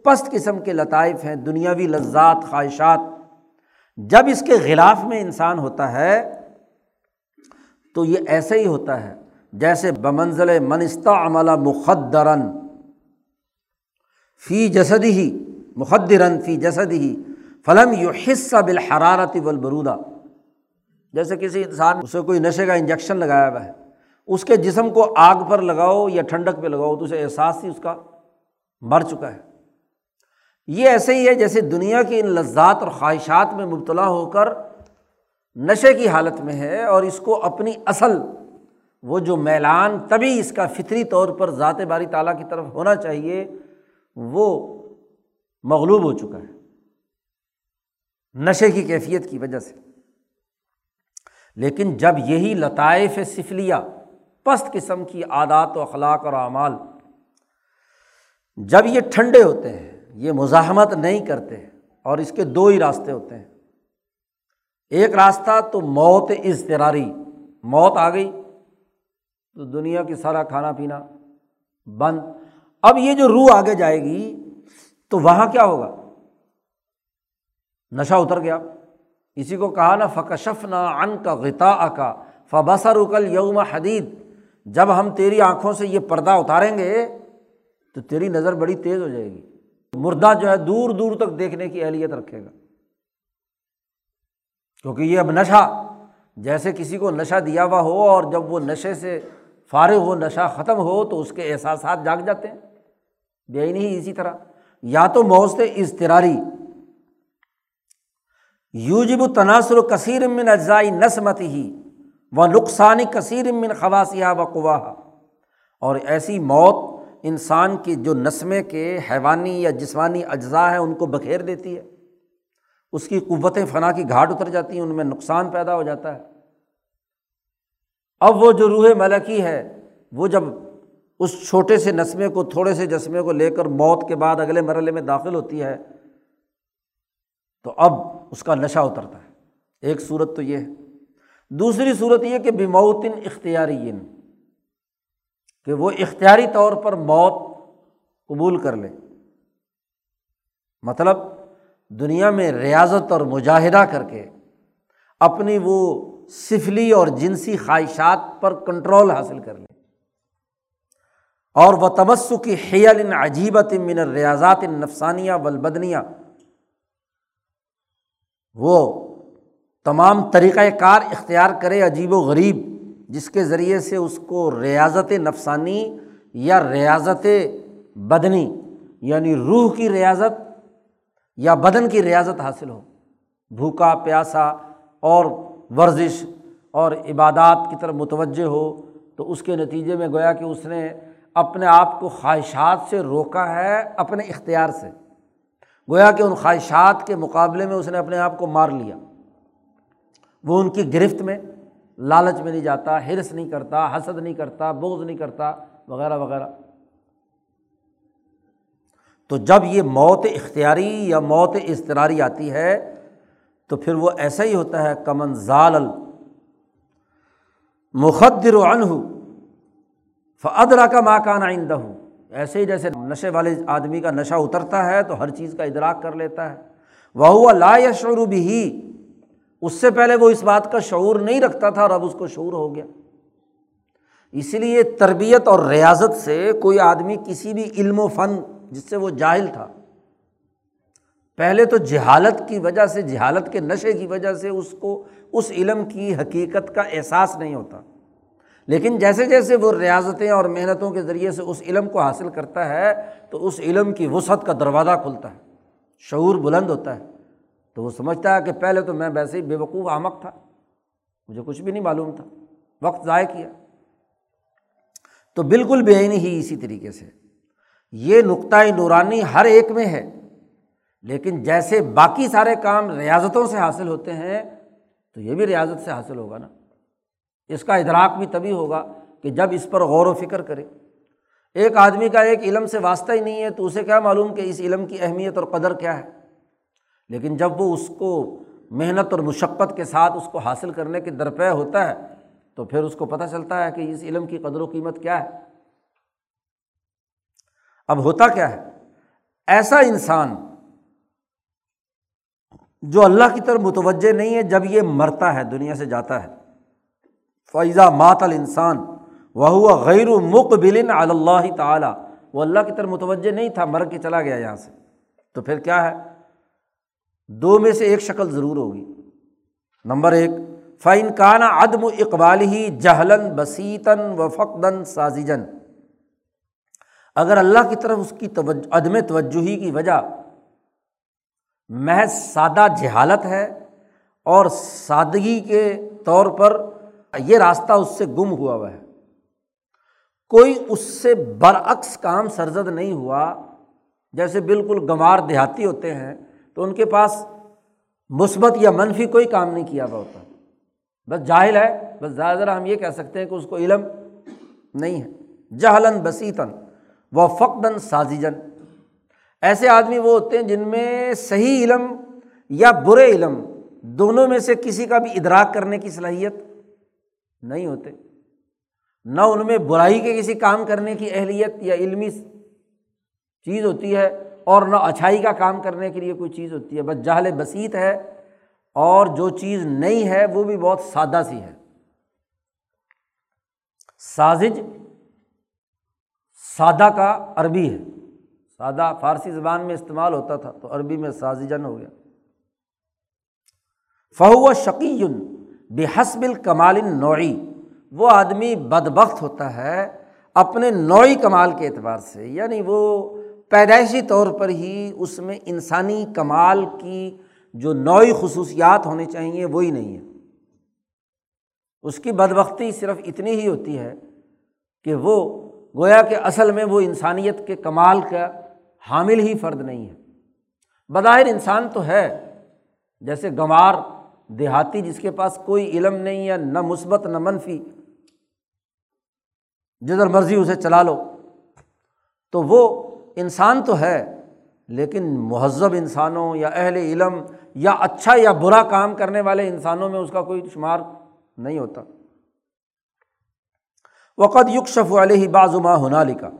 پست قسم کے لطائف ہیں، دنیاوی لذات، خواہشات، جب اس کے خلاف میں انسان ہوتا ہے، تو یہ ایسے ہی ہوتا ہے، جیسے بمنزل منستہ عملہ مخدرن فی جسد ہی مخدرن فی جسد ہی فلم یو حصہ بالحرارت والبرودہ۔ جیسے کسی انسان اسے کوئی نشے کا انجیکشن لگایا ہوا ہے، اس کے جسم کو آگ پر لگاؤ یا ٹھنڈک پہ لگاؤ تو اسے احساس ہی اس کا مر چکا ہے۔ یہ ایسے ہی ہے جیسے دنیا کی ان لذات اور خواہشات میں مبتلا ہو کر نشے کی حالت میں ہے اور اس کو اپنی اصل، وہ جو میلان، تبھی اس کا فطری طور پر ذات باری تعالیٰ کی طرف ہونا چاہیے، وہ مغلوب ہو چکا ہے۔ نشے کی کیفیت کی وجہ سے۔ لیکن جب یہی لطائف سفلیہ، پست قسم کی عادات و اخلاق اور اعمال، جب یہ ٹھنڈے ہوتے ہیں، یہ مزاحمت نہیں کرتے، اور اس کے دو ہی راستے ہوتے ہیں۔ ایک راستہ تو موت اضطراری، موت آ گئی، تو دنیا کی سارا کھانا پینا بند۔ اب یہ جو روح آگے جائے گی تو وہاں کیا ہوگا؟ نشہ اتر گیا۔ اسی کو کہا نا فکشف نہ ان کا غتا کا فبسر اکل یوم حدید۔ جب ہم تیری آنکھوں سے یہ پردہ اتاریں گے، تو تیری نظر بڑی تیز ہو جائے گی۔ مردہ جو ہے، دور دور تک دیکھنے کی اہلیت رکھے گا۔ کیونکہ یہ اب نشہ، جیسے کسی کو نشہ دیا ہوا ہو اور جب وہ نشے سے فارغ ہو، نشہ ختم ہو، تو اس کے احساسات جاگ جاتے ہیں۔ بے نہیں اسی طرح۔ یا تو موت اضطراری۔ یوجب تناسر و کثیر امن اجزائی نسمت ہی و نقصانی کثیر امن خواصیہ و قوا اور ایسی موت انسان کی جو نسمے کے حیوانی یا جسمانی اجزاء ہیں، ان کو بکھیر دیتی ہے۔ اس کی قوتیں فنا کی گھاٹ اتر جاتی ہیں، ان میں نقصان پیدا ہو جاتا ہے۔ اب وہ جو روح ملکی ہے، وہ جب اس چھوٹے سے نسمے کو، تھوڑے سے جسمے کو لے کر موت کے بعد اگلے مرحلے میں داخل ہوتی ہے، تو اب اس کا نشہ اترتا ہے۔ ایک صورت تو یہ ہے۔ دوسری صورت یہ کہ بموتن اختیاری کہ وہ اختیاری طور پر موت قبول کر لے۔ مطلب دنیا میں ریاضت اور مجاہدہ کر کے اپنی وہ سفلی اور جنسی خواہشات پر کنٹرول حاصل کر لے۔ اور وہ تبسو کی حیل عجیبت من ریاضات نفسانیہ ولبدنیہ وہ تمام طریقۂ کار اختیار کرے عجیب و غریب، جس کے ذریعے سے اس کو ریاضت نفسانی یا ریاضت بدنی یعنی روح کی ریاضت یا بدن کی ریاضت حاصل ہو۔ بھوکا، پیاسا اور ورزش اور عبادات کی طرف متوجہ ہو تو اس کے نتیجے میں گویا کہ اس نے اپنے آپ کو خواہشات سے روکا ہے اپنے اختیار سے۔ گویا کہ ان خواہشات کے مقابلے میں اس نے اپنے آپ کو مار لیا۔ وہ ان کی گرفت میں لالچ میں نہیں جاتا، ہرس نہیں کرتا، حسد نہیں کرتا بوز نہیں کرتا، وغیرہ وغیرہ۔ تو جب یہ موت اختیاری یا موت اضطراری آتی ہے، تو پھر وہ ایسا ہی ہوتا ہے، کمن ضال مخدر و انہ فدرا کا ماں کا آئندہ ہوں ایسے ہی جیسے نشے والے آدمی کا نشہ اترتا ہے تو ہر چیز کا ادراک کر لیتا ہے۔ وہ ہوا لا یا شعور بھی ہی اس سے پہلے وہ اس بات کا شعور نہیں رکھتا تھا اور اب اس کو شعور ہو گیا۔ اسی لیے تربیت اور ریاضت سے کوئی آدمی کسی بھی علم و فن جس سے وہ جاہل تھا۔ پہلے تو جہالت کی وجہ سے، جہالت کے نشے کی وجہ سے اس کو، اس علم کی حقیقت کا احساس نہیں ہوتا۔ لیکن جیسے جیسے وہ ریاضتیں اور محنتوں کے ذریعے سے اس علم کو حاصل کرتا ہے، تو اس علم کی وسعت کا دروازہ کھلتا ہے، شعور بلند ہوتا ہے۔ تو وہ سمجھتا ہے کہ پہلے تو میں ویسے ہی بے وقوف آمک تھا، مجھے کچھ بھی نہیں معلوم تھا، وقت ضائع کیا۔ تو بالکل بے عینی ہی اسی طریقے سے۔ یہ نقطۂ نورانی ہر ایک میں ہے۔ لیکن جیسے باقی سارے کام ریاضتوں سے حاصل ہوتے ہیں، تو یہ بھی ریاضت سے حاصل ہوگا نا۔ اس کا ادراک بھی تبھی ہوگا کہ جب اس پر غور و فکر کرے۔ ایک آدمی کا ایک علم سے واسطہ ہی نہیں ہے تو اسے کیا معلوم کہ اس علم کی اہمیت اور قدر کیا ہے؟ لیکن جب وہ اس کو محنت اور مشقت کے ساتھ اس کو حاصل کرنے کے درپے ہوتا ہے تو پھر اس کو پتہ چلتا ہے کہ اس علم کی قدر و قیمت کیا ہے۔ اب ہوتا کیا ہے؟ ایسا انسان جو اللہ کی طرف متوجہ نہیں ہے، جب یہ مرتا ہے، دنیا سے جاتا ہے فیضا مات انسان وہ غیر مقبل اللہ تعالیٰ وہ اللہ کی طرف متوجہ نہیں تھا، مر کے چلا گیا یہاں سے۔ تو پھر کیا ہے؟ دو میں سے ایک شکل ضرور ہوگی۔ نمبر ایک فعین کانا عدم اقبال ہی جہلن بسیتاً و فقدن سازیجن اگر اللہ کی طرف اس کی توجہ، عدم توجہی کی وجہ محض سادہ جہالت ہے اور سادگی کے طور پر یہ راستہ اس سے گم ہوا ہوا ہے۔ کوئی اس سے برعکس کام سرزد نہیں ہوا۔ جیسے بالکل گنوار دیہاتی ہوتے ہیں، تو ان کے پاس مثبت یا منفی کوئی کام نہیں کیا ہوا ہوتا۔ بس جاہل ہے، بس زیادہ ذرا ہم یہ کہہ سکتے ہیں کہ اس کو علم نہیں ہے۔ جہلن بسیتاً و فقدن سازیجن ایسے آدمی وہ ہوتے ہیں جن میں صحیح علم یا برے علم دونوں میں سے کسی کا بھی ادراک کرنے کی صلاحیت نہیں ہوتے۔ نہ ان میں برائی کے کسی کام کرنے کی اہلیت یا علمی چیز ہوتی ہے اور نہ اچھائی کا کام کرنے کے لیے کوئی چیز ہوتی ہے۔ بس جہل بسیط ہے اور جو چیز نہیں ہے وہ بھی بہت سادہ سی ہے۔ سازج سادہ کا عربی ہے۔ سادہ فارسی زبان میں استعمال ہوتا تھا تو عربی میں سازجن ہو گیا۔ فہو شقی بے حسب الکمال نوعی وہ آدمی بد بخت ہوتا ہے اپنے نوعی کمال کے اعتبار سے یعنی وہ پیدائشی طور پر ہی اس میں انسانی کمال کی جو نوعی خصوصیات ہونی چاہیے وہی نہیں ہے اس کی بد بختی صرف اتنی ہی ہوتی ہے کہ وہ گویا کہ اصل میں وہ انسانیت کے کمال کا حامل ہی فرد نہیں ہے۔ بظاہر انسان تو ہے، جیسے گنوار دیہاتی جس کے پاس کوئی علم نہیں ہے، نہ مثبت، نہ منفی، جدھر مرضی اسے چلا لو۔ تو وہ انسان تو ہے، لیکن مہذب انسانوں یا اہل علم یا اچھا یا برا کام کرنے والے انسانوں میں اس کا کوئی شمار نہیں ہوتا۔ وقت یکشف علیہ بازما ہونا لکھا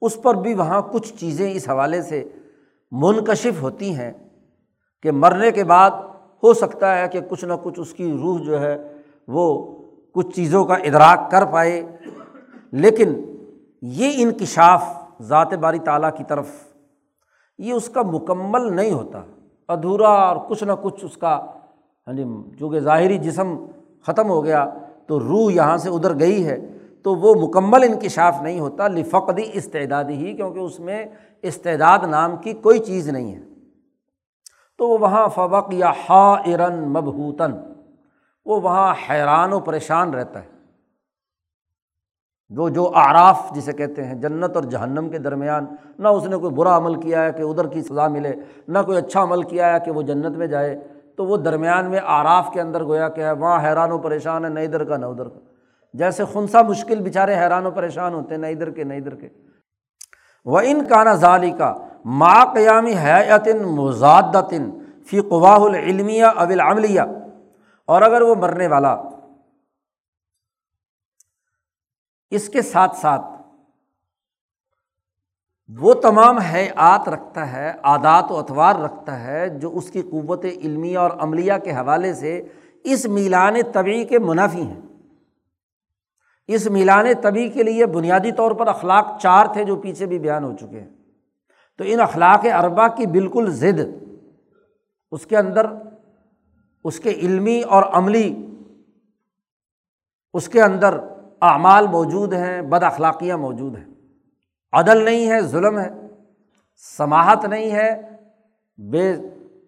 اس پر بھی وہاں کچھ چیزیں اس حوالے سے منکشف ہوتی ہیں کہ مرنے کے بعد ہو سکتا ہے کہ کچھ نہ کچھ اس کی روح جو ہے وہ کچھ چیزوں کا ادراک کر پائے۔ لیکن یہ انکشاف ذات باری تعالیٰ کی طرف یہ اس کا مکمل نہیں ہوتا۔ ادھورا اور کچھ نہ کچھ اس کا ہاں جی چونکہ ظاہری جسم ختم ہو گیا تو روح یہاں سے ادھر گئی ہے تو وہ مکمل انکشاف نہیں ہوتا۔ لفقدی استعدادی ہی، کیونکہ اس میں استعداد نام کی کوئی چیز نہیں ہے۔ تو وہ وہاں فوق یا ہا ارن مبہوتاً وہ وہاں حیران و پریشان رہتا ہے۔ جو جو آراف جسے کہتے ہیں، جنت اور جہنم کے درمیان، نہ اس نے کوئی برا عمل کیا ہے کہ ادھر کی سزا ملے، نہ کوئی اچھا عمل کیا ہے کہ وہ جنت میں جائے۔ تو وہ درمیان میں آراف کے اندر گویا کہ ہے وہاں حیران و پریشان ہے، نہ ادھر کا نہ ادھر کا۔ جیسے خنسا مشکل بےچارے حیران و پریشان ہوتے ہیں، نہ ادھر کے نہ ادھر کے۔ وہ ان کا نا ظالی کا ماں قیامی حیاتن مزادن فی قواہ العلمیہ اول عملیہ اور اگر وہ مرنے والا اس کے ساتھ ساتھ وہ تمام حیات رکھتا ہے، عادات و اتوار رکھتا ہے جو اس کی قوت علمیہ اور عملیہ کے حوالے سے اس میلان طبی کے منافی ہیں۔ اس میلان طبی کے لیے بنیادی طور پر اخلاق چار تھے جو پیچھے بھی بیان ہو چکے ہیں۔ تو ان اخلاق اربا کی بالکل ضد، اس کے اندر اس کے علمی اور عملی، اس کے اندر اعمال موجود ہیں، بد اخلاقیاں موجود ہیں۔ عدل نہیں ہے، ظلم ہے۔ سماہت نہیں ہے، بے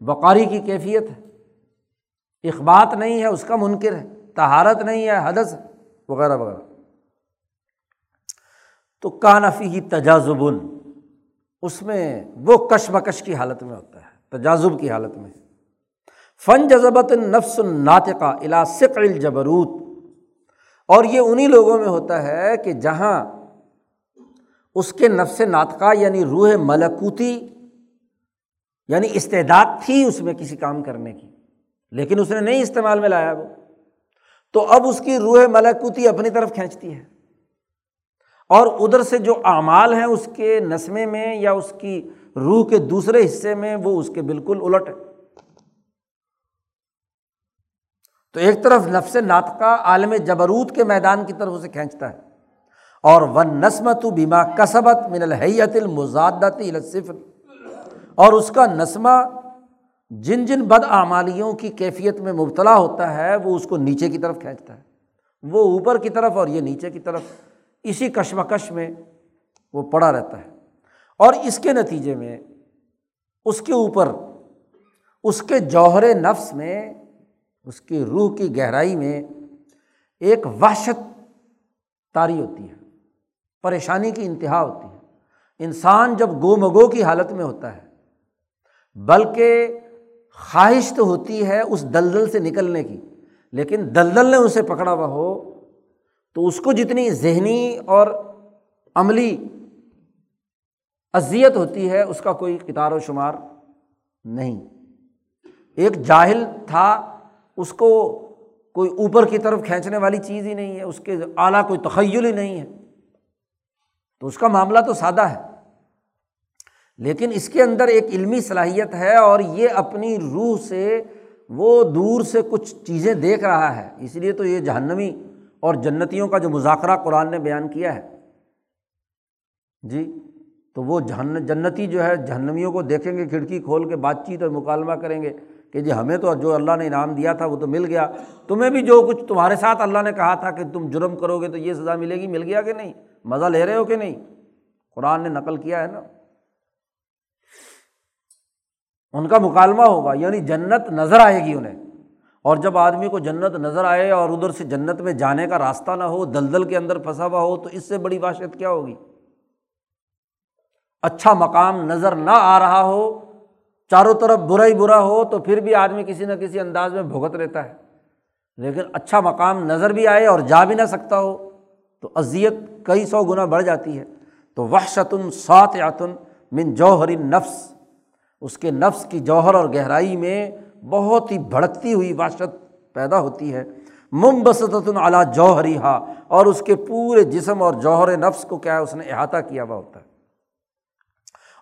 وقاری کی کیفیت ہے۔ اخبات نہیں ہے، اس کا منکر ہے۔ تہارت نہیں ہے، حدث وغیرہ وغیرہ۔ تو کانفی ہی تجازبن اس میں وہ کشمکش کی حالت میں ہوتا ہے تجازب کی حالت میں۔ فن جذبت نفس ناطقہ الاسق الجبروت۔ اور یہ انہیں لوگوں میں ہوتا ہے کہ جہاں اس کے نفس ناطقہ یعنی روح ملکوتی یعنی استعداد تھی اس میں کسی کام کرنے کی، لیکن اس نے نہیں استعمال میں لایا وہ۔ تو اب اس کی روح ملکوتی اپنی طرف کھینچتی ہے۔ اور ادھر سے جو اعمال ہیں اس کے نسمے میں یا اس کی روح کے دوسرے حصے میں وہ اس کے بالکل الٹ ہے تو ایک طرف نفس ناطقہ عالم جبروت کے میدان کی طرف اسے کھینچتا ہے اور ون نسمت بیما کسبت من الحیت المزادت صفر اور اس کا نسمہ جن جن بد اعمالیوں کی کیفیت میں مبتلا ہوتا ہے وہ اس کو نیچے کی طرف کھینچتا ہے۔ وہ اوپر کی طرف اور یہ نیچے کی طرف۔ اسی کشمکش میں وہ پڑا رہتا ہے۔ اور اس کے نتیجے میں اس کے اوپر، اس کے جوہر نفس میں، اس کی روح کی گہرائی میں ایک وحشت تاری ہوتی ہے، پریشانی کی انتہا ہوتی ہے۔ انسان جب گو مگو کی حالت میں ہوتا ہے، بلکہ خواہش تو ہوتی ہے اس دلدل سے نکلنے کی، لیکن دلدل نے اسے پکڑا ہوا ہو تو اس کو جتنی ذہنی اور عملی اذیت ہوتی ہے، اس کا کوئی کتار و شمار نہیں۔ ایک جاہل تھا، اس کو کوئی اوپر کی طرف کھینچنے والی چیز ہی نہیں ہے، اس کے اعلیٰ کوئی تخیل ہی نہیں ہے۔ تو اس کا معاملہ تو سادہ ہے۔ لیکن اس کے اندر ایک علمی صلاحیت ہے اور یہ اپنی روح سے، وہ دور سے کچھ چیزیں دیکھ رہا ہے۔ اس لیے تو یہ جہنمی اور جنتیوں کا جو مذاکرہ قرآن نے بیان کیا ہے۔ جی تو وہ جہن جنتی جو ہے، جہنمیوں کو دیکھیں گے، کھڑکی کھول کے بات چیت اور مکالمہ کریں گے کہ جی ہمیں تو جو اللہ نے انعام دیا تھا وہ تو مل گیا۔ تمہیں بھی جو کچھ تمہارے ساتھ اللہ نے کہا تھا کہ تم جرم کرو گے تو یہ سزا ملے گی، مل گیا کہ نہیں؟ مزہ لے رہے ہو کہ نہیں؟ قرآن نے نقل کیا ہے نا۔ ان کا مکالمہ ہوگا یعنی جنت نظر آئے گی انہیں۔ اور جب آدمی کو جنت نظر آئے اور ادھر سے جنت میں جانے کا راستہ نہ ہو، دلدل کے اندر پھنسا ہوا ہو، تو اس سے بڑی باشت کیا ہوگی؟ اچھا مقام نظر نہ آ رہا ہو، چاروں طرف برا ہی برا ہو، تو پھر بھی آدمی کسی نہ کسی انداز میں بھگت رہتا ہے۔ لیکن اچھا مقام نظر بھی آئے اور جا بھی نہ سکتا ہو، تو اذیت کئی سو گنا بڑھ جاتی ہے۔ تو وحشتن سات یاتن من جوہر نفس اس کے نفس کی جوہر اور گہرائی میں بہت ہی بھڑکتی ہوئی وحشت پیدا ہوتی ہے۔ ممبسط اعلیٰ جوہری ہا اور اس کے پورے جسم اور جوہر نفس کو کیا ہے؟ اس نے احاطہ کیا ہوا ہوتا ہے۔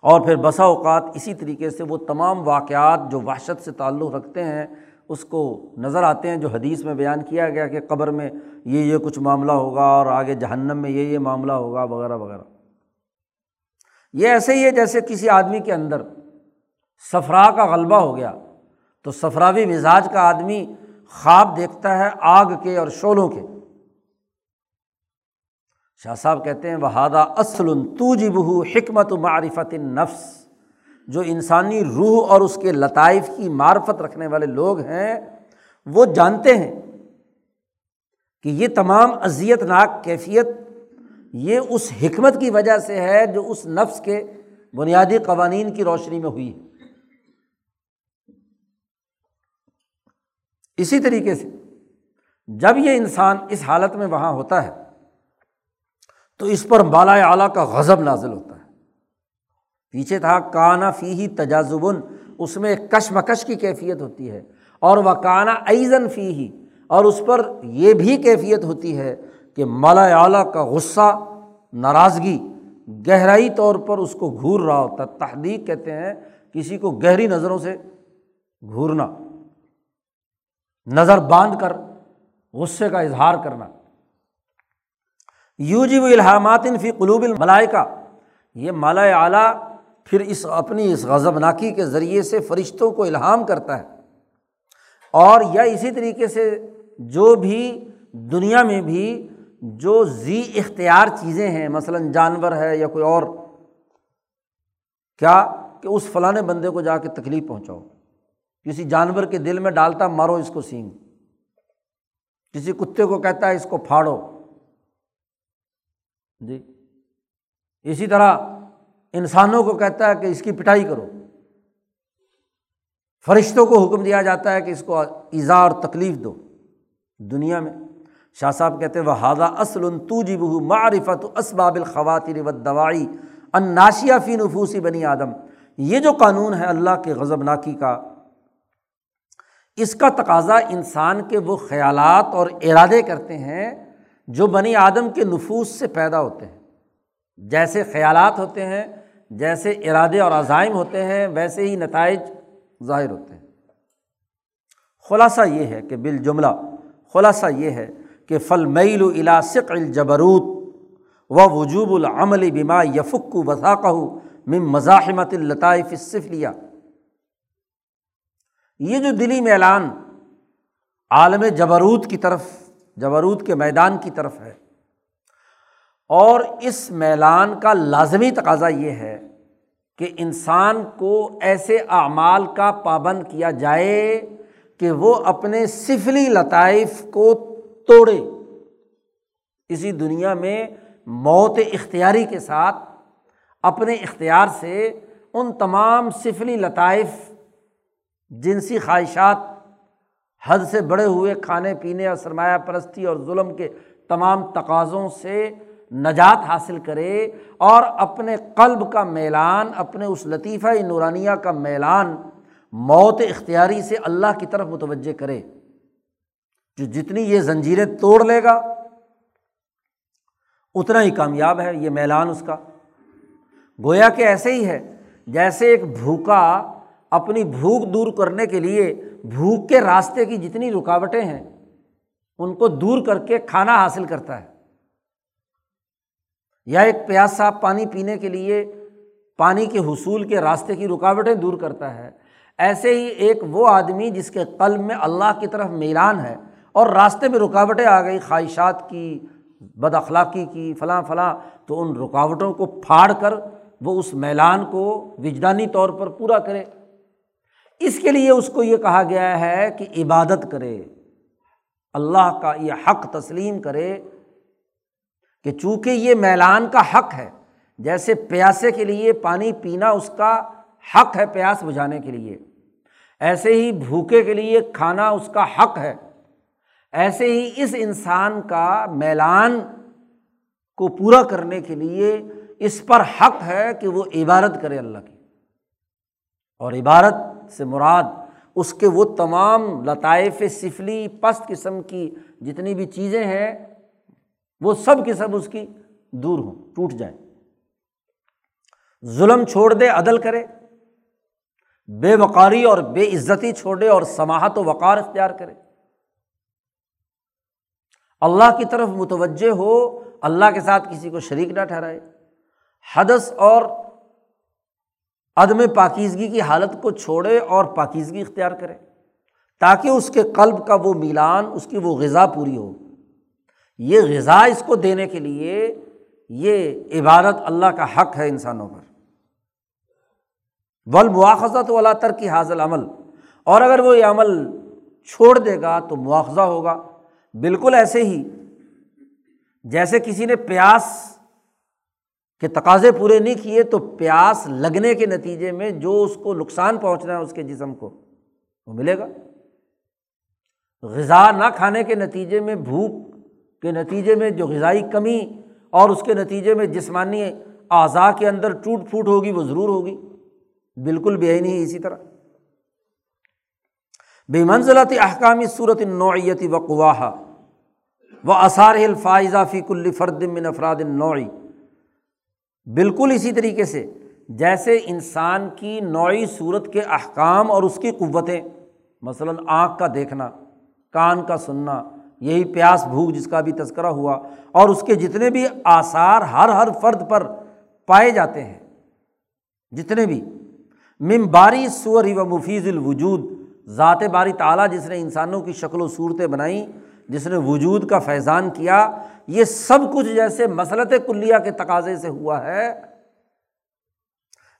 اور پھر بسا اوقات اسی طریقے سے وہ تمام واقعات جو وحشت سے تعلق رکھتے ہیں، اس کو نظر آتے ہیں۔ جو حدیث میں بیان کیا گیا کہ قبر میں یہ یہ کچھ معاملہ ہوگا اور آگے جہنم میں یہ یہ معاملہ ہوگا، وغیرہ وغیرہ۔ یہ ایسے ہی ہے جیسے کسی آدمی کے اندر سفرا کا غلبہ ہو گیا۔ تو سفراوی مزاج کا آدمی خواب دیکھتا ہے آگ کے اور شولوں کے۔ شاہ صاحب کہتے ہیں وہادہ اسل تو جی بہو حکمت معرفت نفس جو انسانی روح اور اس کے لطائف کی معرفت رکھنے والے لوگ ہیں، وہ جانتے ہیں کہ یہ تمام اذیت ناک کیفیت، یہ اس حکمت کی وجہ سے ہے جو اس نفس کے بنیادی قوانین کی روشنی میں ہوئی ہے۔ اسی طریقے سے جب یہ انسان اس حالت میں وہاں ہوتا ہے تو اس پر بالا اعلیٰ کا غضب نازل ہوتا ہے۔ پیچھے تھا، کانا فی ہی تجازبن اس میں ایک کشمکش کی کیفیت ہوتی ہے، اور وہ کانا ایزن فی ہی اور اس پر یہ بھی کیفیت ہوتی ہے کہ مالا اعلیٰ کا غصہ، ناراضگی، گہرائی طور پر اس کو گھور رہا ہوتا ہے۔ تحدیق کہتے ہیں، کسی کو گہری نظروں سے گھورنا۔ نظر باندھ کر، غصے کا اظہار کرنا۔ یو جی و الحامات فی قلوب الملائکہ۔ یہ مالا اعلیٰ پھر اس اپنی اس غضب ناکی کے ذریعے سے فرشتوں کو الہام کرتا ہے۔ اور یا اسی طریقے سے جو بھی دنیا میں بھی جو زی اختیار چیزیں ہیں، مثلاً جانور ہے یا کوئی اور، کیا کہ اس فلاں بندے کو جا کے تکلیف پہنچاؤ۔ کسی جانور کے دل میں ڈالتا مارو اس کو سینگ۔ کسی کتے کو کہتا ہے اس کو پھاڑو۔ جی۔ اسی طرح انسانوں کو کہتا ہے کہ اس کی پٹائی کرو۔ فرشتوں کو حکم دیا جاتا ہے کہ اس کو ایزا اور تکلیف دو۔ دنیا میں شاہ صاحب کہتے ہیں وہ ہادہ اصل تو جی بہو معرفت اسباب الخواتر و دوائی ان ناشیہ فی نفوسی بنی آدم۔ یہ جو قانون ہے اللہ کے غضب ناکی کا اس کا تقاضا انسان کے وہ خیالات اور ارادے کرتے ہیں جو بنی آدم کے نفوس سے پیدا ہوتے ہیں۔ جیسے خیالات ہوتے ہیں، جیسے ارادے اور عزائم ہوتے ہیں، ویسے ہی نتائج ظاہر ہوتے ہیں۔ خلاصہ یہ ہے کہ بال جملہ خلاصہ یہ ہے کہ فل میل و الاسق الجبروت و وجوب العمل بما یفق وساقہ مم مزاحمت الطائف صفلیہ یہ جو دلی میلان عالم جبروت کی طرف، جبروت کے میدان کی طرف ہے، اور اس میلان کا لازمی تقاضا یہ ہے کہ انسان کو ایسے اعمال کا پابند کیا جائے کہ وہ اپنے سفلی لطائف کو توڑے۔ اسی دنیا میں موت اختیاری کے ساتھ اپنے اختیار سے ان تمام سفلی لطائف جنسی خواہشات حد سے بڑے ہوئے کھانے پینے اور سرمایہ پرستی اور ظلم کے تمام تقاضوں سے نجات حاصل کرے اور اپنے قلب کا میلان، اپنے اس لطیفہ نورانیہ کا میلان موت اختیاری سے اللہ کی طرف متوجہ کرے، جو جتنی یہ زنجیریں توڑ لے گا، اتنا ہی کامیاب ہے یہ میلان اس کا۔ گویا کہ ایسے ہی ہے، جیسے ایک بھوکا اپنی بھوک دور کرنے کے لیے، بھوک کے راستے کی جتنی رکاوٹیں ہیں، ان کو دور کر کے کھانا حاصل کرتا ہے۔ یا ایک پیاسا پانی پینے کے لیے پانی کے حصول کے راستے کی رکاوٹیں دور کرتا ہے۔ ایسے ہی ایک وہ آدمی جس کے قلب میں اللہ کی طرف میلان ہے اور راستے میں رکاوٹیں آ گئی، خواہشات کی، بد اخلاقی کی، فلاں فلاں، تو ان رکاوٹوں کو پھاڑ کر وہ اس میلان کو وجدانی طور پر پورا کرے۔ اس کے لیے اس کو یہ کہا گیا ہے کہ عبادت کرے، اللہ کا یہ حق تسلیم کرے کہ چونکہ یہ میلان کا حق ہے، جیسے پیاسے کے لیے پانی پینا اس کا حق ہے پیاس بجھانے کے لیے، ایسے ہی بھوکے کے لیے کھانا اس کا حق ہے، ایسے ہی اس انسان کا میلان کو پورا کرنے کے لیے اس پر حق ہے کہ وہ عبادت کرے اللہ کی۔ اور عبادت سے مراد اس کے وہ تمام لطائف سفلی پست قسم کی جتنی بھی چیزیں ہیں، وہ سب کے سب اس کی دور ہوں، ٹوٹ جائیں۔ ظلم چھوڑ دے، عدل کرے۔ بے وقاری اور بے عزتی چھوڑے اور سماہت و وقار اختیار کرے۔ اللہ کی طرف متوجہ ہو، اللہ کے ساتھ کسی کو شریک نہ ٹھہرائے۔ حدث اور عدم پاکیزگی کی حالت کو چھوڑے اور پاکیزگی اختیار کرے، تاکہ اس کے قلب کا وہ میلان، اس کی وہ غذا پوری ہو۔ یہ غذا اس کو دینے کے لیے، یہ عبادت اللہ کا حق ہے انسانوں پر۔ ول مواخذہ تو اللہ تر کی حاضل عمل اور اگر وہ یہ عمل چھوڑ دے گا تو مواخذہ ہوگا۔ بالکل ایسے ہی، جیسے کسی نے پیاس کے تقاضے پورے نہیں کیے تو پیاس لگنے کے نتیجے میں جو اس کو نقصان پہنچنا ہے اس کے جسم کو، وہ ملے گا۔ غذا نہ کھانے کے نتیجے میں، بھوک کے نتیجے میں جو غذائی کمی اور اس کے نتیجے میں جسمانی اعضاء کے اندر ٹوٹ پھوٹ ہوگی، وہ ضرور ہوگی۔ بالکل بے نہیں اسی طرح۔ بے منزلت احکامی صورت نوعیتی و قواہا و اثار الفائزہ فی کل فرد من افراد نوعی بالکل اسی طریقے سے جیسے انسان کی نوعی صورت کے احکام اور اس کی قوتیں، مثلاً آنکھ کا دیکھنا، کان کا سننا، یہی پیاس بھوک جس کا بھی تذکرہ ہوا، اور اس کے جتنے بھی آثار ہر ہر فرد پر پائے جاتے ہیں، جتنے بھی۔ ممباری سور و مفیظ الوجود، ذات باری تعلیٰ جس نے انسانوں کی شکل و صورتیں بنائیں، جس نے وجود کا فیضان کیا یہ سب کچھ جیسے مسلط کلیہ کے تقاضے سے ہوا ہے،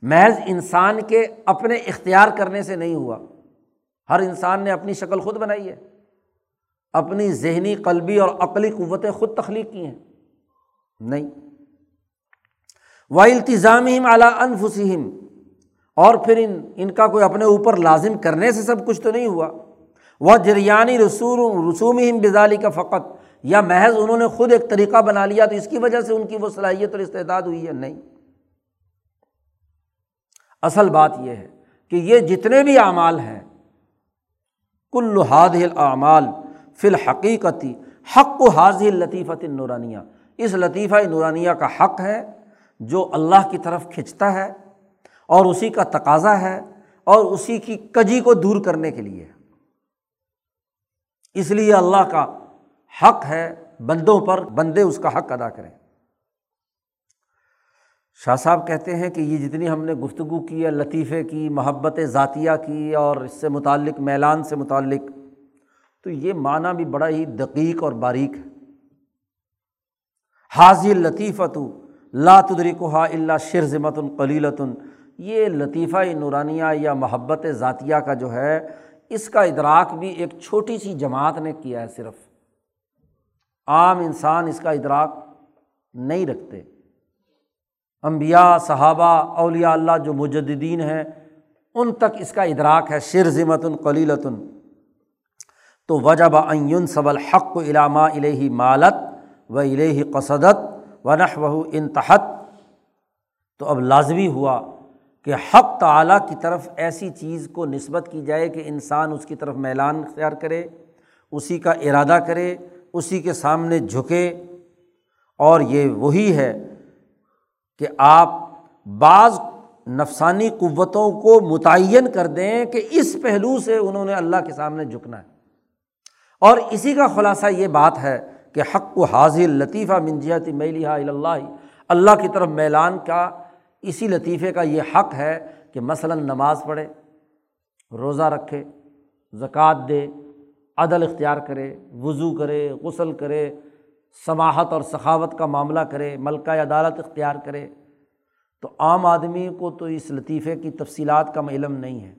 محض انسان کے اپنے اختیار کرنے سے نہیں ہوا۔ ہر انسان نے اپنی شکل خود بنائی ہے، اپنی ذہنی قلبی اور عقلی قوتیں خود تخلیق کی ہیں۔ نہیں۔ و التظام اعلیٰ انفسم اور پھر ان ان کا کوئی اپنے اوپر لازم کرنے سے سب کچھ تو نہیں ہوا۔ وہ جریانی رسول رسومی بزالی کا فقط۔ یا محض انہوں نے خود ایک طریقہ بنا لیا تو اس کی وجہ سے ان کی وہ صلاحیت اور استعداد ہوئی ہے؟ نہیں۔ اصل بات یہ ہے کہ یہ جتنے بھی اعمال ہیں، کل حاد اعمال فی الحقیقتی حق و حاضر لطیفت نورانیہ اس لطیفہ نورانیہ کا حق ہے جو اللہ کی طرف کھنچتا ہے اور اسی کا تقاضا ہے اور اسی کی کجی کو دور کرنے کے لیے۔ اس لیے اللہ کا حق ہے بندوں پر، بندے اس کا حق ادا کریں۔ شاہ صاحب کہتے ہیں کہ یہ جتنی ہم نے گفتگو کی ہے لطیفے کی محبت ذاتیہ کی اور اس سے متعلق، میلان سے متعلق، تو یہ معنی بھی بڑا ہی دقیق اور باریک ہے۔ حاضر لطیفت لاتدری کوہا اللہ شرزمت القلیلتن یہ لطیفہ نورانیہ یا محبت ذاتیہ کا جو ہے، اس کا ادراک بھی ایک چھوٹی سی جماعت نے کیا ہے صرف۔ عام انسان اس کا ادراک نہیں رکھتے۔ امبیا صحابہ، اولیاء اللہ جو مجدین ہیں، ان تک اس کا ادراک ہے شر ذمت القلیلتن تو وجب عین صب الحق علامہ الہی مالت و الہی قصدت و نحو انتحت تو اب لازمی ہوا کہ حق تعلیٰ کی طرف ایسی چیز کو نسبت کی جائے کہ انسان اس کی طرف میلان اختیار کرے، اسی کا ارادہ کرے اسی کے سامنے جھکے اور یہ وہی ہے کہ آپ بعض نفسانی قوتوں کو متعین کر دیں کہ اس پہلو سے انہوں نے اللہ کے سامنے جھکنا ہے۔ اور اسی کا خلاصہ یہ بات ہے کہ حق و حاضر لطیفہ منجیت میلی اللہ اللہ کی طرف میلان کا اسی لطیفے کا یہ حق ہے کہ مثلاً نماز پڑھے، روزہ رکھے، زکوٰۃ دے عدل اختیار کرے، وضو کرے، غسل کرے، سماحت اور سخاوت کا معاملہ کرے، ملکہ عدالت اختیار کرے، تو عام آدمی کو تو اس لطیفے کی تفصیلات کا علم نہیں ہے۔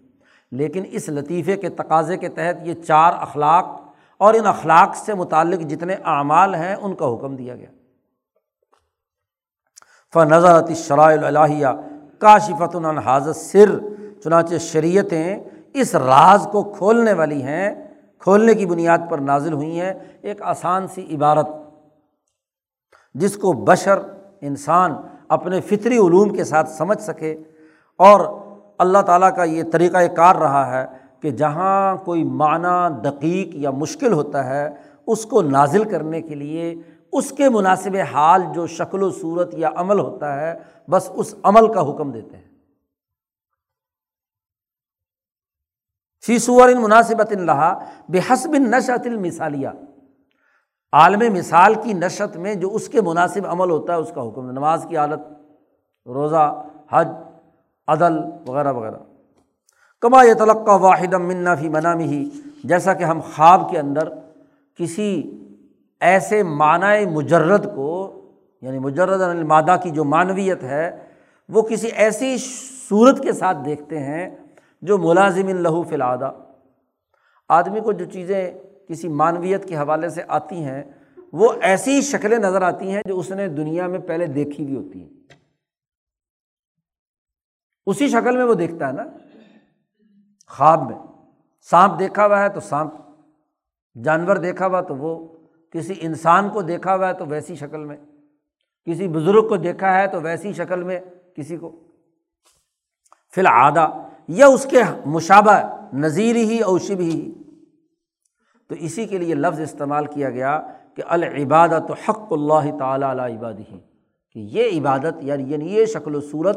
لیکن اس لطیفے کے تقاضے کے تحت یہ چار اخلاق اور ان اخلاق سے متعلق جتنے اعمال ہیں، ان کا حکم دیا گیا۔ فنظرت شرائع الہیہ کاشفت حاضر سر چنانچہ شریعتیں اس راز کو کھولنے والی ہیں کھولنے کی بنیاد پر نازل ہوئی ہیں، ایک آسان سی عبارت جس کو بشر، انسان اپنے فطری علوم کے ساتھ سمجھ سکے اور اللہ تعالیٰ کا یہ طریقۂ کار رہا ہے کہ جہاں کوئی معنی دقیق یا مشکل ہوتا ہے، اس کو نازل کرنے کے لیے اس کے مناسب حال، جو شکل و صورت یا عمل ہوتا ہے، بس اس عمل کا حکم دیتے ہیں۔ فی سور ان مناسبت اللہ بے حسب نشت المثالیہ۔ عالم مثال کی نشت میں جو اس کے مناسب عمل ہوتا ہے اس کا حکم، نماز کی حالت، روزہ، حج، عدل وغیرہ وغیرہ۔ کما یہ تلقہ واحد منا فی منامی ہی جیسا کہ ہم خواب کے اندر کسی ایسے معنی مجرد کو یعنی مجرد المادہ کی جو معنویت ہے، وہ کسی ایسی صورت کے ساتھ دیکھتے ہیں جو ملازم لہو فی العادہ۔ آدمی کو جو چیزیں کسی معنویت کے حوالے سے آتی ہیں، وہ ایسی شکلیں نظر آتی ہیں جو اس نے دنیا میں پہلے دیکھی بھی ہوتی ہیں۔ اسی شکل میں وہ دیکھتا ہے نا۔ خواب میں۔ سانپ دیکھا ہوا ہے تو سانپ، جانور دیکھا ہوا تو وہ، کسی انسان کو دیکھا ہوا ہے تو ویسی شکل میں۔ کسی بزرگ کو دیکھا ہے تو ویسی شکل میں کسی کو۔ فی الحال یا اس کے مشابہ نظیر ہی اوشب ہی۔ تو اسی کے لیے لفظ استعمال کیا گیا کہ العبادت حق اللہ تعالیٰ علیہ عباد ہی کہ یہ عبادت یعنی یعنی یہ شکل و صورت،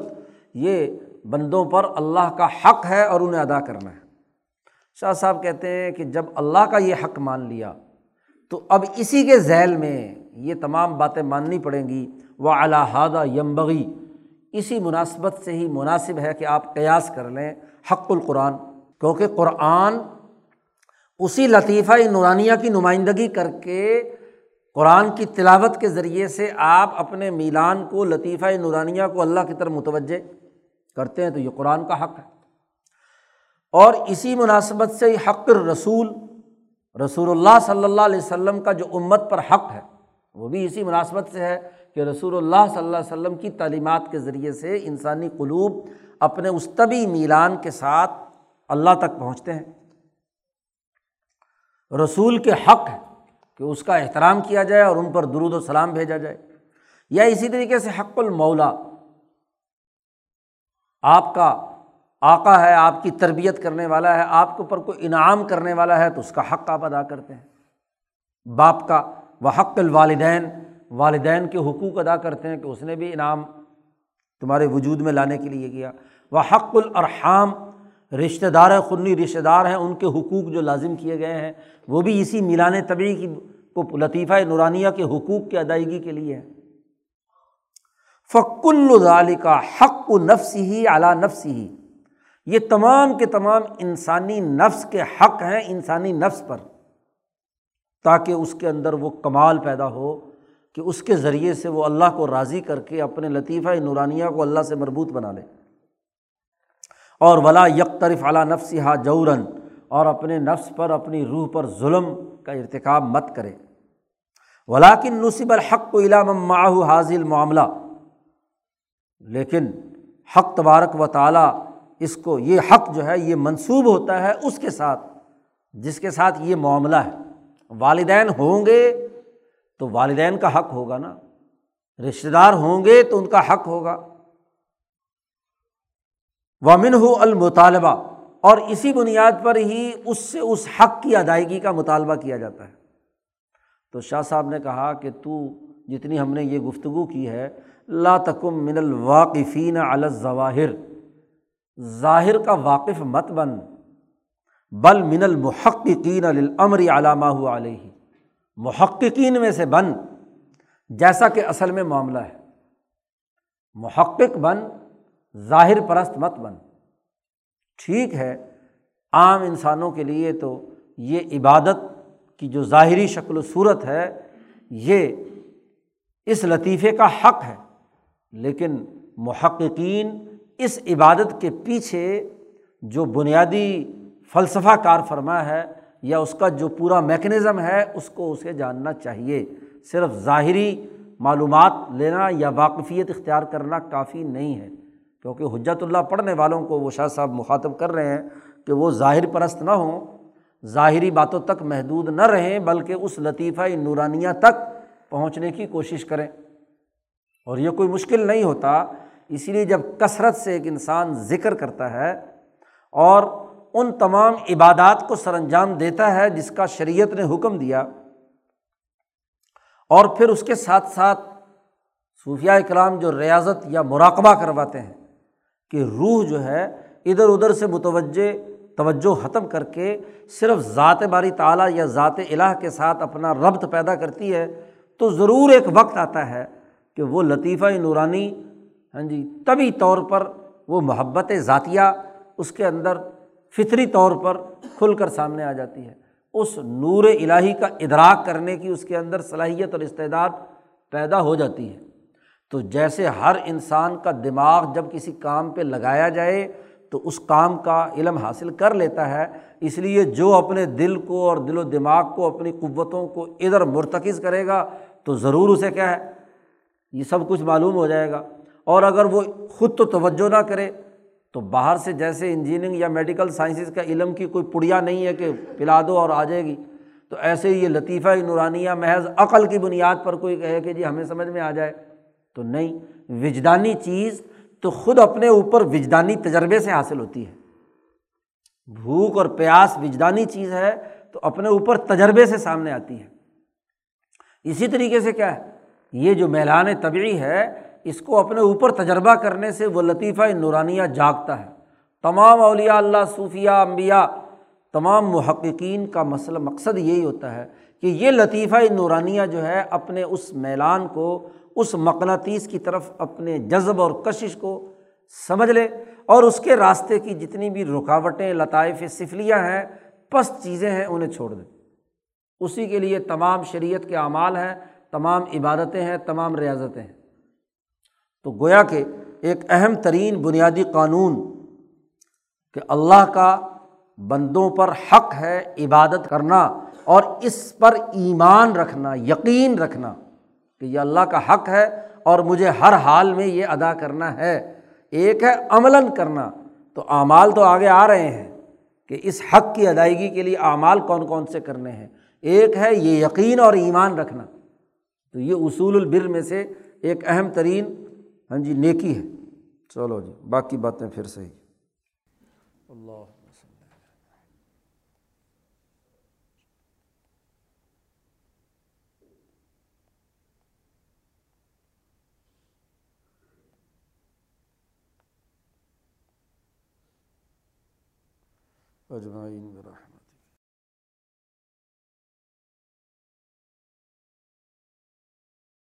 یہ بندوں پر اللہ کا حق ہے اور انہیں ادا کرنا ہے۔ شاہ صاحب کہتے ہیں کہ جب اللہ کا یہ حق مان لیا، تو اب اسی کے ذیل میں یہ تمام باتیں ماننی پڑیں گی۔ وہ الحادہ یمبغی اسی مناسبت سے ہی مناسب ہے کہ آپ قیاس کر لیں حق القرآن، کیونکہ قرآن اسی لطیفہ نورانیہ کی نمائندگی کر کے قرآن کی تلاوت کے ذریعے سے آپ اپنے میلان کو، لطیفہ نورانیہ کو اللہ کی طرف متوجہ کرتے ہیں، تو یہ قرآن کا حق ہے۔ اور اسی مناسبت سے حق الرسول، رسول اللہ صلی اللہ علیہ وسلم کا جو امت پر حق ہے، وہ بھی اسی مناسبت سے ہے۔ کہ رسول اللہ صلی اللہ علیہ وسلم کی تعلیمات کے ذریعے سے انسانی قلوب اپنے اس طبی میلان کے ساتھ اللہ تک پہنچتے ہیں۔ رسول کے حق ہے کہ اس کا احترام کیا جائے اور ان پر درود و سلام بھیجا جائے۔ یا اسی طریقے سے حق المولا، آپ کا آقا ہے، آپ کی تربیت کرنے والا ہے، آپ کے اوپر کوئی انعام کرنے والا ہے تو اس کا حق آپ ادا کرتے ہیں۔ باپ کا، وہ حق الوالدین والدین کے حقوق ادا کرتے ہیں کہ اس نے بھی انعام تمہارے وجود میں لانے کے لیے کیا۔ وہ حق الرحام رشتہ دار خنی رشتہ دار ہیں، ان کے حقوق جو لازم کیے گئے ہیں، وہ بھی اسی میلان طبی کی کو لطیفہ نورانیہ کے حقوق کی ادائیگی کے لیے ہے فق الظال کا حق و نفس ہی اعلیٰ نفس ہی یہ تمام کے تمام انسانی نفس کے حق ہیں انسانی نفس پر، تاکہ اس کے اندر وہ کمال پیدا ہو۔ کہ اس کے ذریعے سے وہ اللہ کو راضی کر کے اپنے لطیفہ نورانیہ کو اللہ سے مربوط بنا لے۔ اور ولا یک طرف اعلیٰ نفس ہا جورن اور اپنے نفس پر، اپنی روح پر ظلم کا ارتکاب مت کرے۔ ولاکن نصب الحق کو علام ماہ حاضل معاملہ لیکن حق تبارک و تعالیٰ اس کو، یہ حق جو ہے، یہ منسوب ہوتا ہے اس کے ساتھ، جس کے ساتھ یہ معاملہ ہے۔ والدین ہوں گے تو والدین کا حق ہوگا نا؟ رشتے دار ہوں گے تو ان کا حق ہوگا۔ ومن ہو المطالبہ، اور اسی بنیاد پر ہی اس سے اس حق کی ادائیگی کا مطالبہ کیا جاتا ہے۔ تو شاہ صاحب نے کہا کہ تو جتنی ہم نے یہ گفتگو کی ہے، لا تکم من الواقفین الظواہر، ظاہر کا واقف مت بن، بل من المحققین الامر علامہ علیہ۔ محققین میں سے بن، جیسا کہ اصل میں معاملہ ہے۔ محقق بن، ظاہر پرست مت بن۔ ٹھیک ہے، عام انسانوں کے لیے تو یہ عبادت کی جو ظاہری شکل و صورت ہے، یہ اس لطیفے کا حق ہے۔ لیکن محققین اس عبادت کے پیچھے جو بنیادی فلسفہ کار فرما ہے یا اس کا جو پورا میکنزم ہے، اس کو اسے جاننا چاہیے۔ صرف ظاہری معلومات لینا یا واقفیت اختیار کرنا کافی نہیں ہے۔ کیونکہ حجت اللہ پڑھنے والوں کو وہ شاہ صاحب مخاطب کر رہے ہیں کہ وہ ظاہر پرست نہ ہوں، ظاہری باتوں تک محدود نہ رہیں، بلکہ اس لطیفہ نورانیہ تک پہنچنے کی کوشش کریں۔ اور یہ کوئی مشکل نہیں ہوتا، اسی لیے جب کثرت سے ایک انسان ذکر کرتا ہے اور ان تمام عبادات کو سر انجام دیتا ہے جس کا شریعت نے حکم دیا۔ اور پھر اس کے ساتھ ساتھ صوفیہ اکرام جو ریاضت یا مراقبہ کرواتے ہیں کہ روح جو ہے ادھر ادھر سے متوجہ، توجہ ختم کر کے صرف ذات باری تعالیٰ یا ذات الہ کے ساتھ اپنا ربط پیدا کرتی ہے، تو ضرور ایک وقت آتا ہے کہ وہ لطیفہ نورانی ہاں جی طبی طور پر وہ محبت ذاتیہ اس کے اندر فطری طور پر کھل کر سامنے آ جاتی ہے۔ اس نور الہی کا ادراک کرنے کی اس کے اندر صلاحیت اور استعداد پیدا ہو جاتی ہے۔ تو جیسے ہر انسان کا دماغ جب کسی کام پہ لگایا جائے، تو اس کام کا علم حاصل کر لیتا ہے۔ اس لیے جو اپنے دل کو اور دل و دماغ کو، اپنی قوتوں کو ادھر مرتکز کرے گا، تو ضرور اسے کیا ہے، یہ سب کچھ معلوم ہو جائے گا۔ اور اگر وہ خود تو توجہ نہ کرے تو باہر سے جیسے انجینئرنگ یا میڈیکل سائنسز کا علم کی کوئی پڑیا نہیں ہے کہ پلا دو اور آ جائے گی، تو ایسے ہی یہ لطیفہ نورانیہ محض عقل کی بنیاد پر کوئی کہے کہ جی ہمیں سمجھ میں آ جائے، تو نہیں، وجدانی چیز تو خود اپنے اوپر وجدانی تجربے سے حاصل ہوتی ہے۔ بھوک اور پیاس وجدانی چیز ہے تو اپنے اوپر تجربے سے سامنے آتی ہے۔ اسی طریقے سے کیا ہے؟ یہ جو میلان طبعی ہے اس کو اپنے اوپر تجربہ کرنے سے وہ لطیفہ نورانیہ جاگتا ہے۔ تمام اولیاء اللہ صوفیہ امبیا تمام محققین کا مسئلہ، مقصد یہی ہوتا ہے کہ یہ لطیفہ نورانیہ جو ہے اپنے اس میلان کو، اس مقناطیس کی طرف اپنے جذب اور کشش کو سمجھ لے اور اس کے راستے کی جتنی بھی رکاوٹیں، لطائف صفلیاں ہیں، پست چیزیں ہیں، انہیں چھوڑ دیں اسی کے لیے تمام شریعت کے اعمال ہیں، تمام عبادتیں ہیں، تمام ریاضتیں ہیں۔ تو گویا کہ ایک اہم ترین بنیادی قانون کہ اللہ کا بندوں پر حق ہے عبادت کرنا اور اس پر ایمان رکھنا، یقین رکھنا کہ یہ اللہ کا حق ہے اور مجھے ہر حال میں یہ ادا کرنا ہے۔ ایک ہے عملاً کرنا۔ تو اعمال تو آگے آ رہے ہیں کہ اس حق کی ادائیگی کے لیے اعمال کون کون سے کرنے ہیں۔ ایک ہے یہ یقین اور ایمان رکھنا۔ تو یہ اصول البر میں سے ایک اہم ترین ہاں جی نیکی ہے۔ چلو جی باقی باتیں پھر صحیح۔ اللہ اجمعین برحمۃ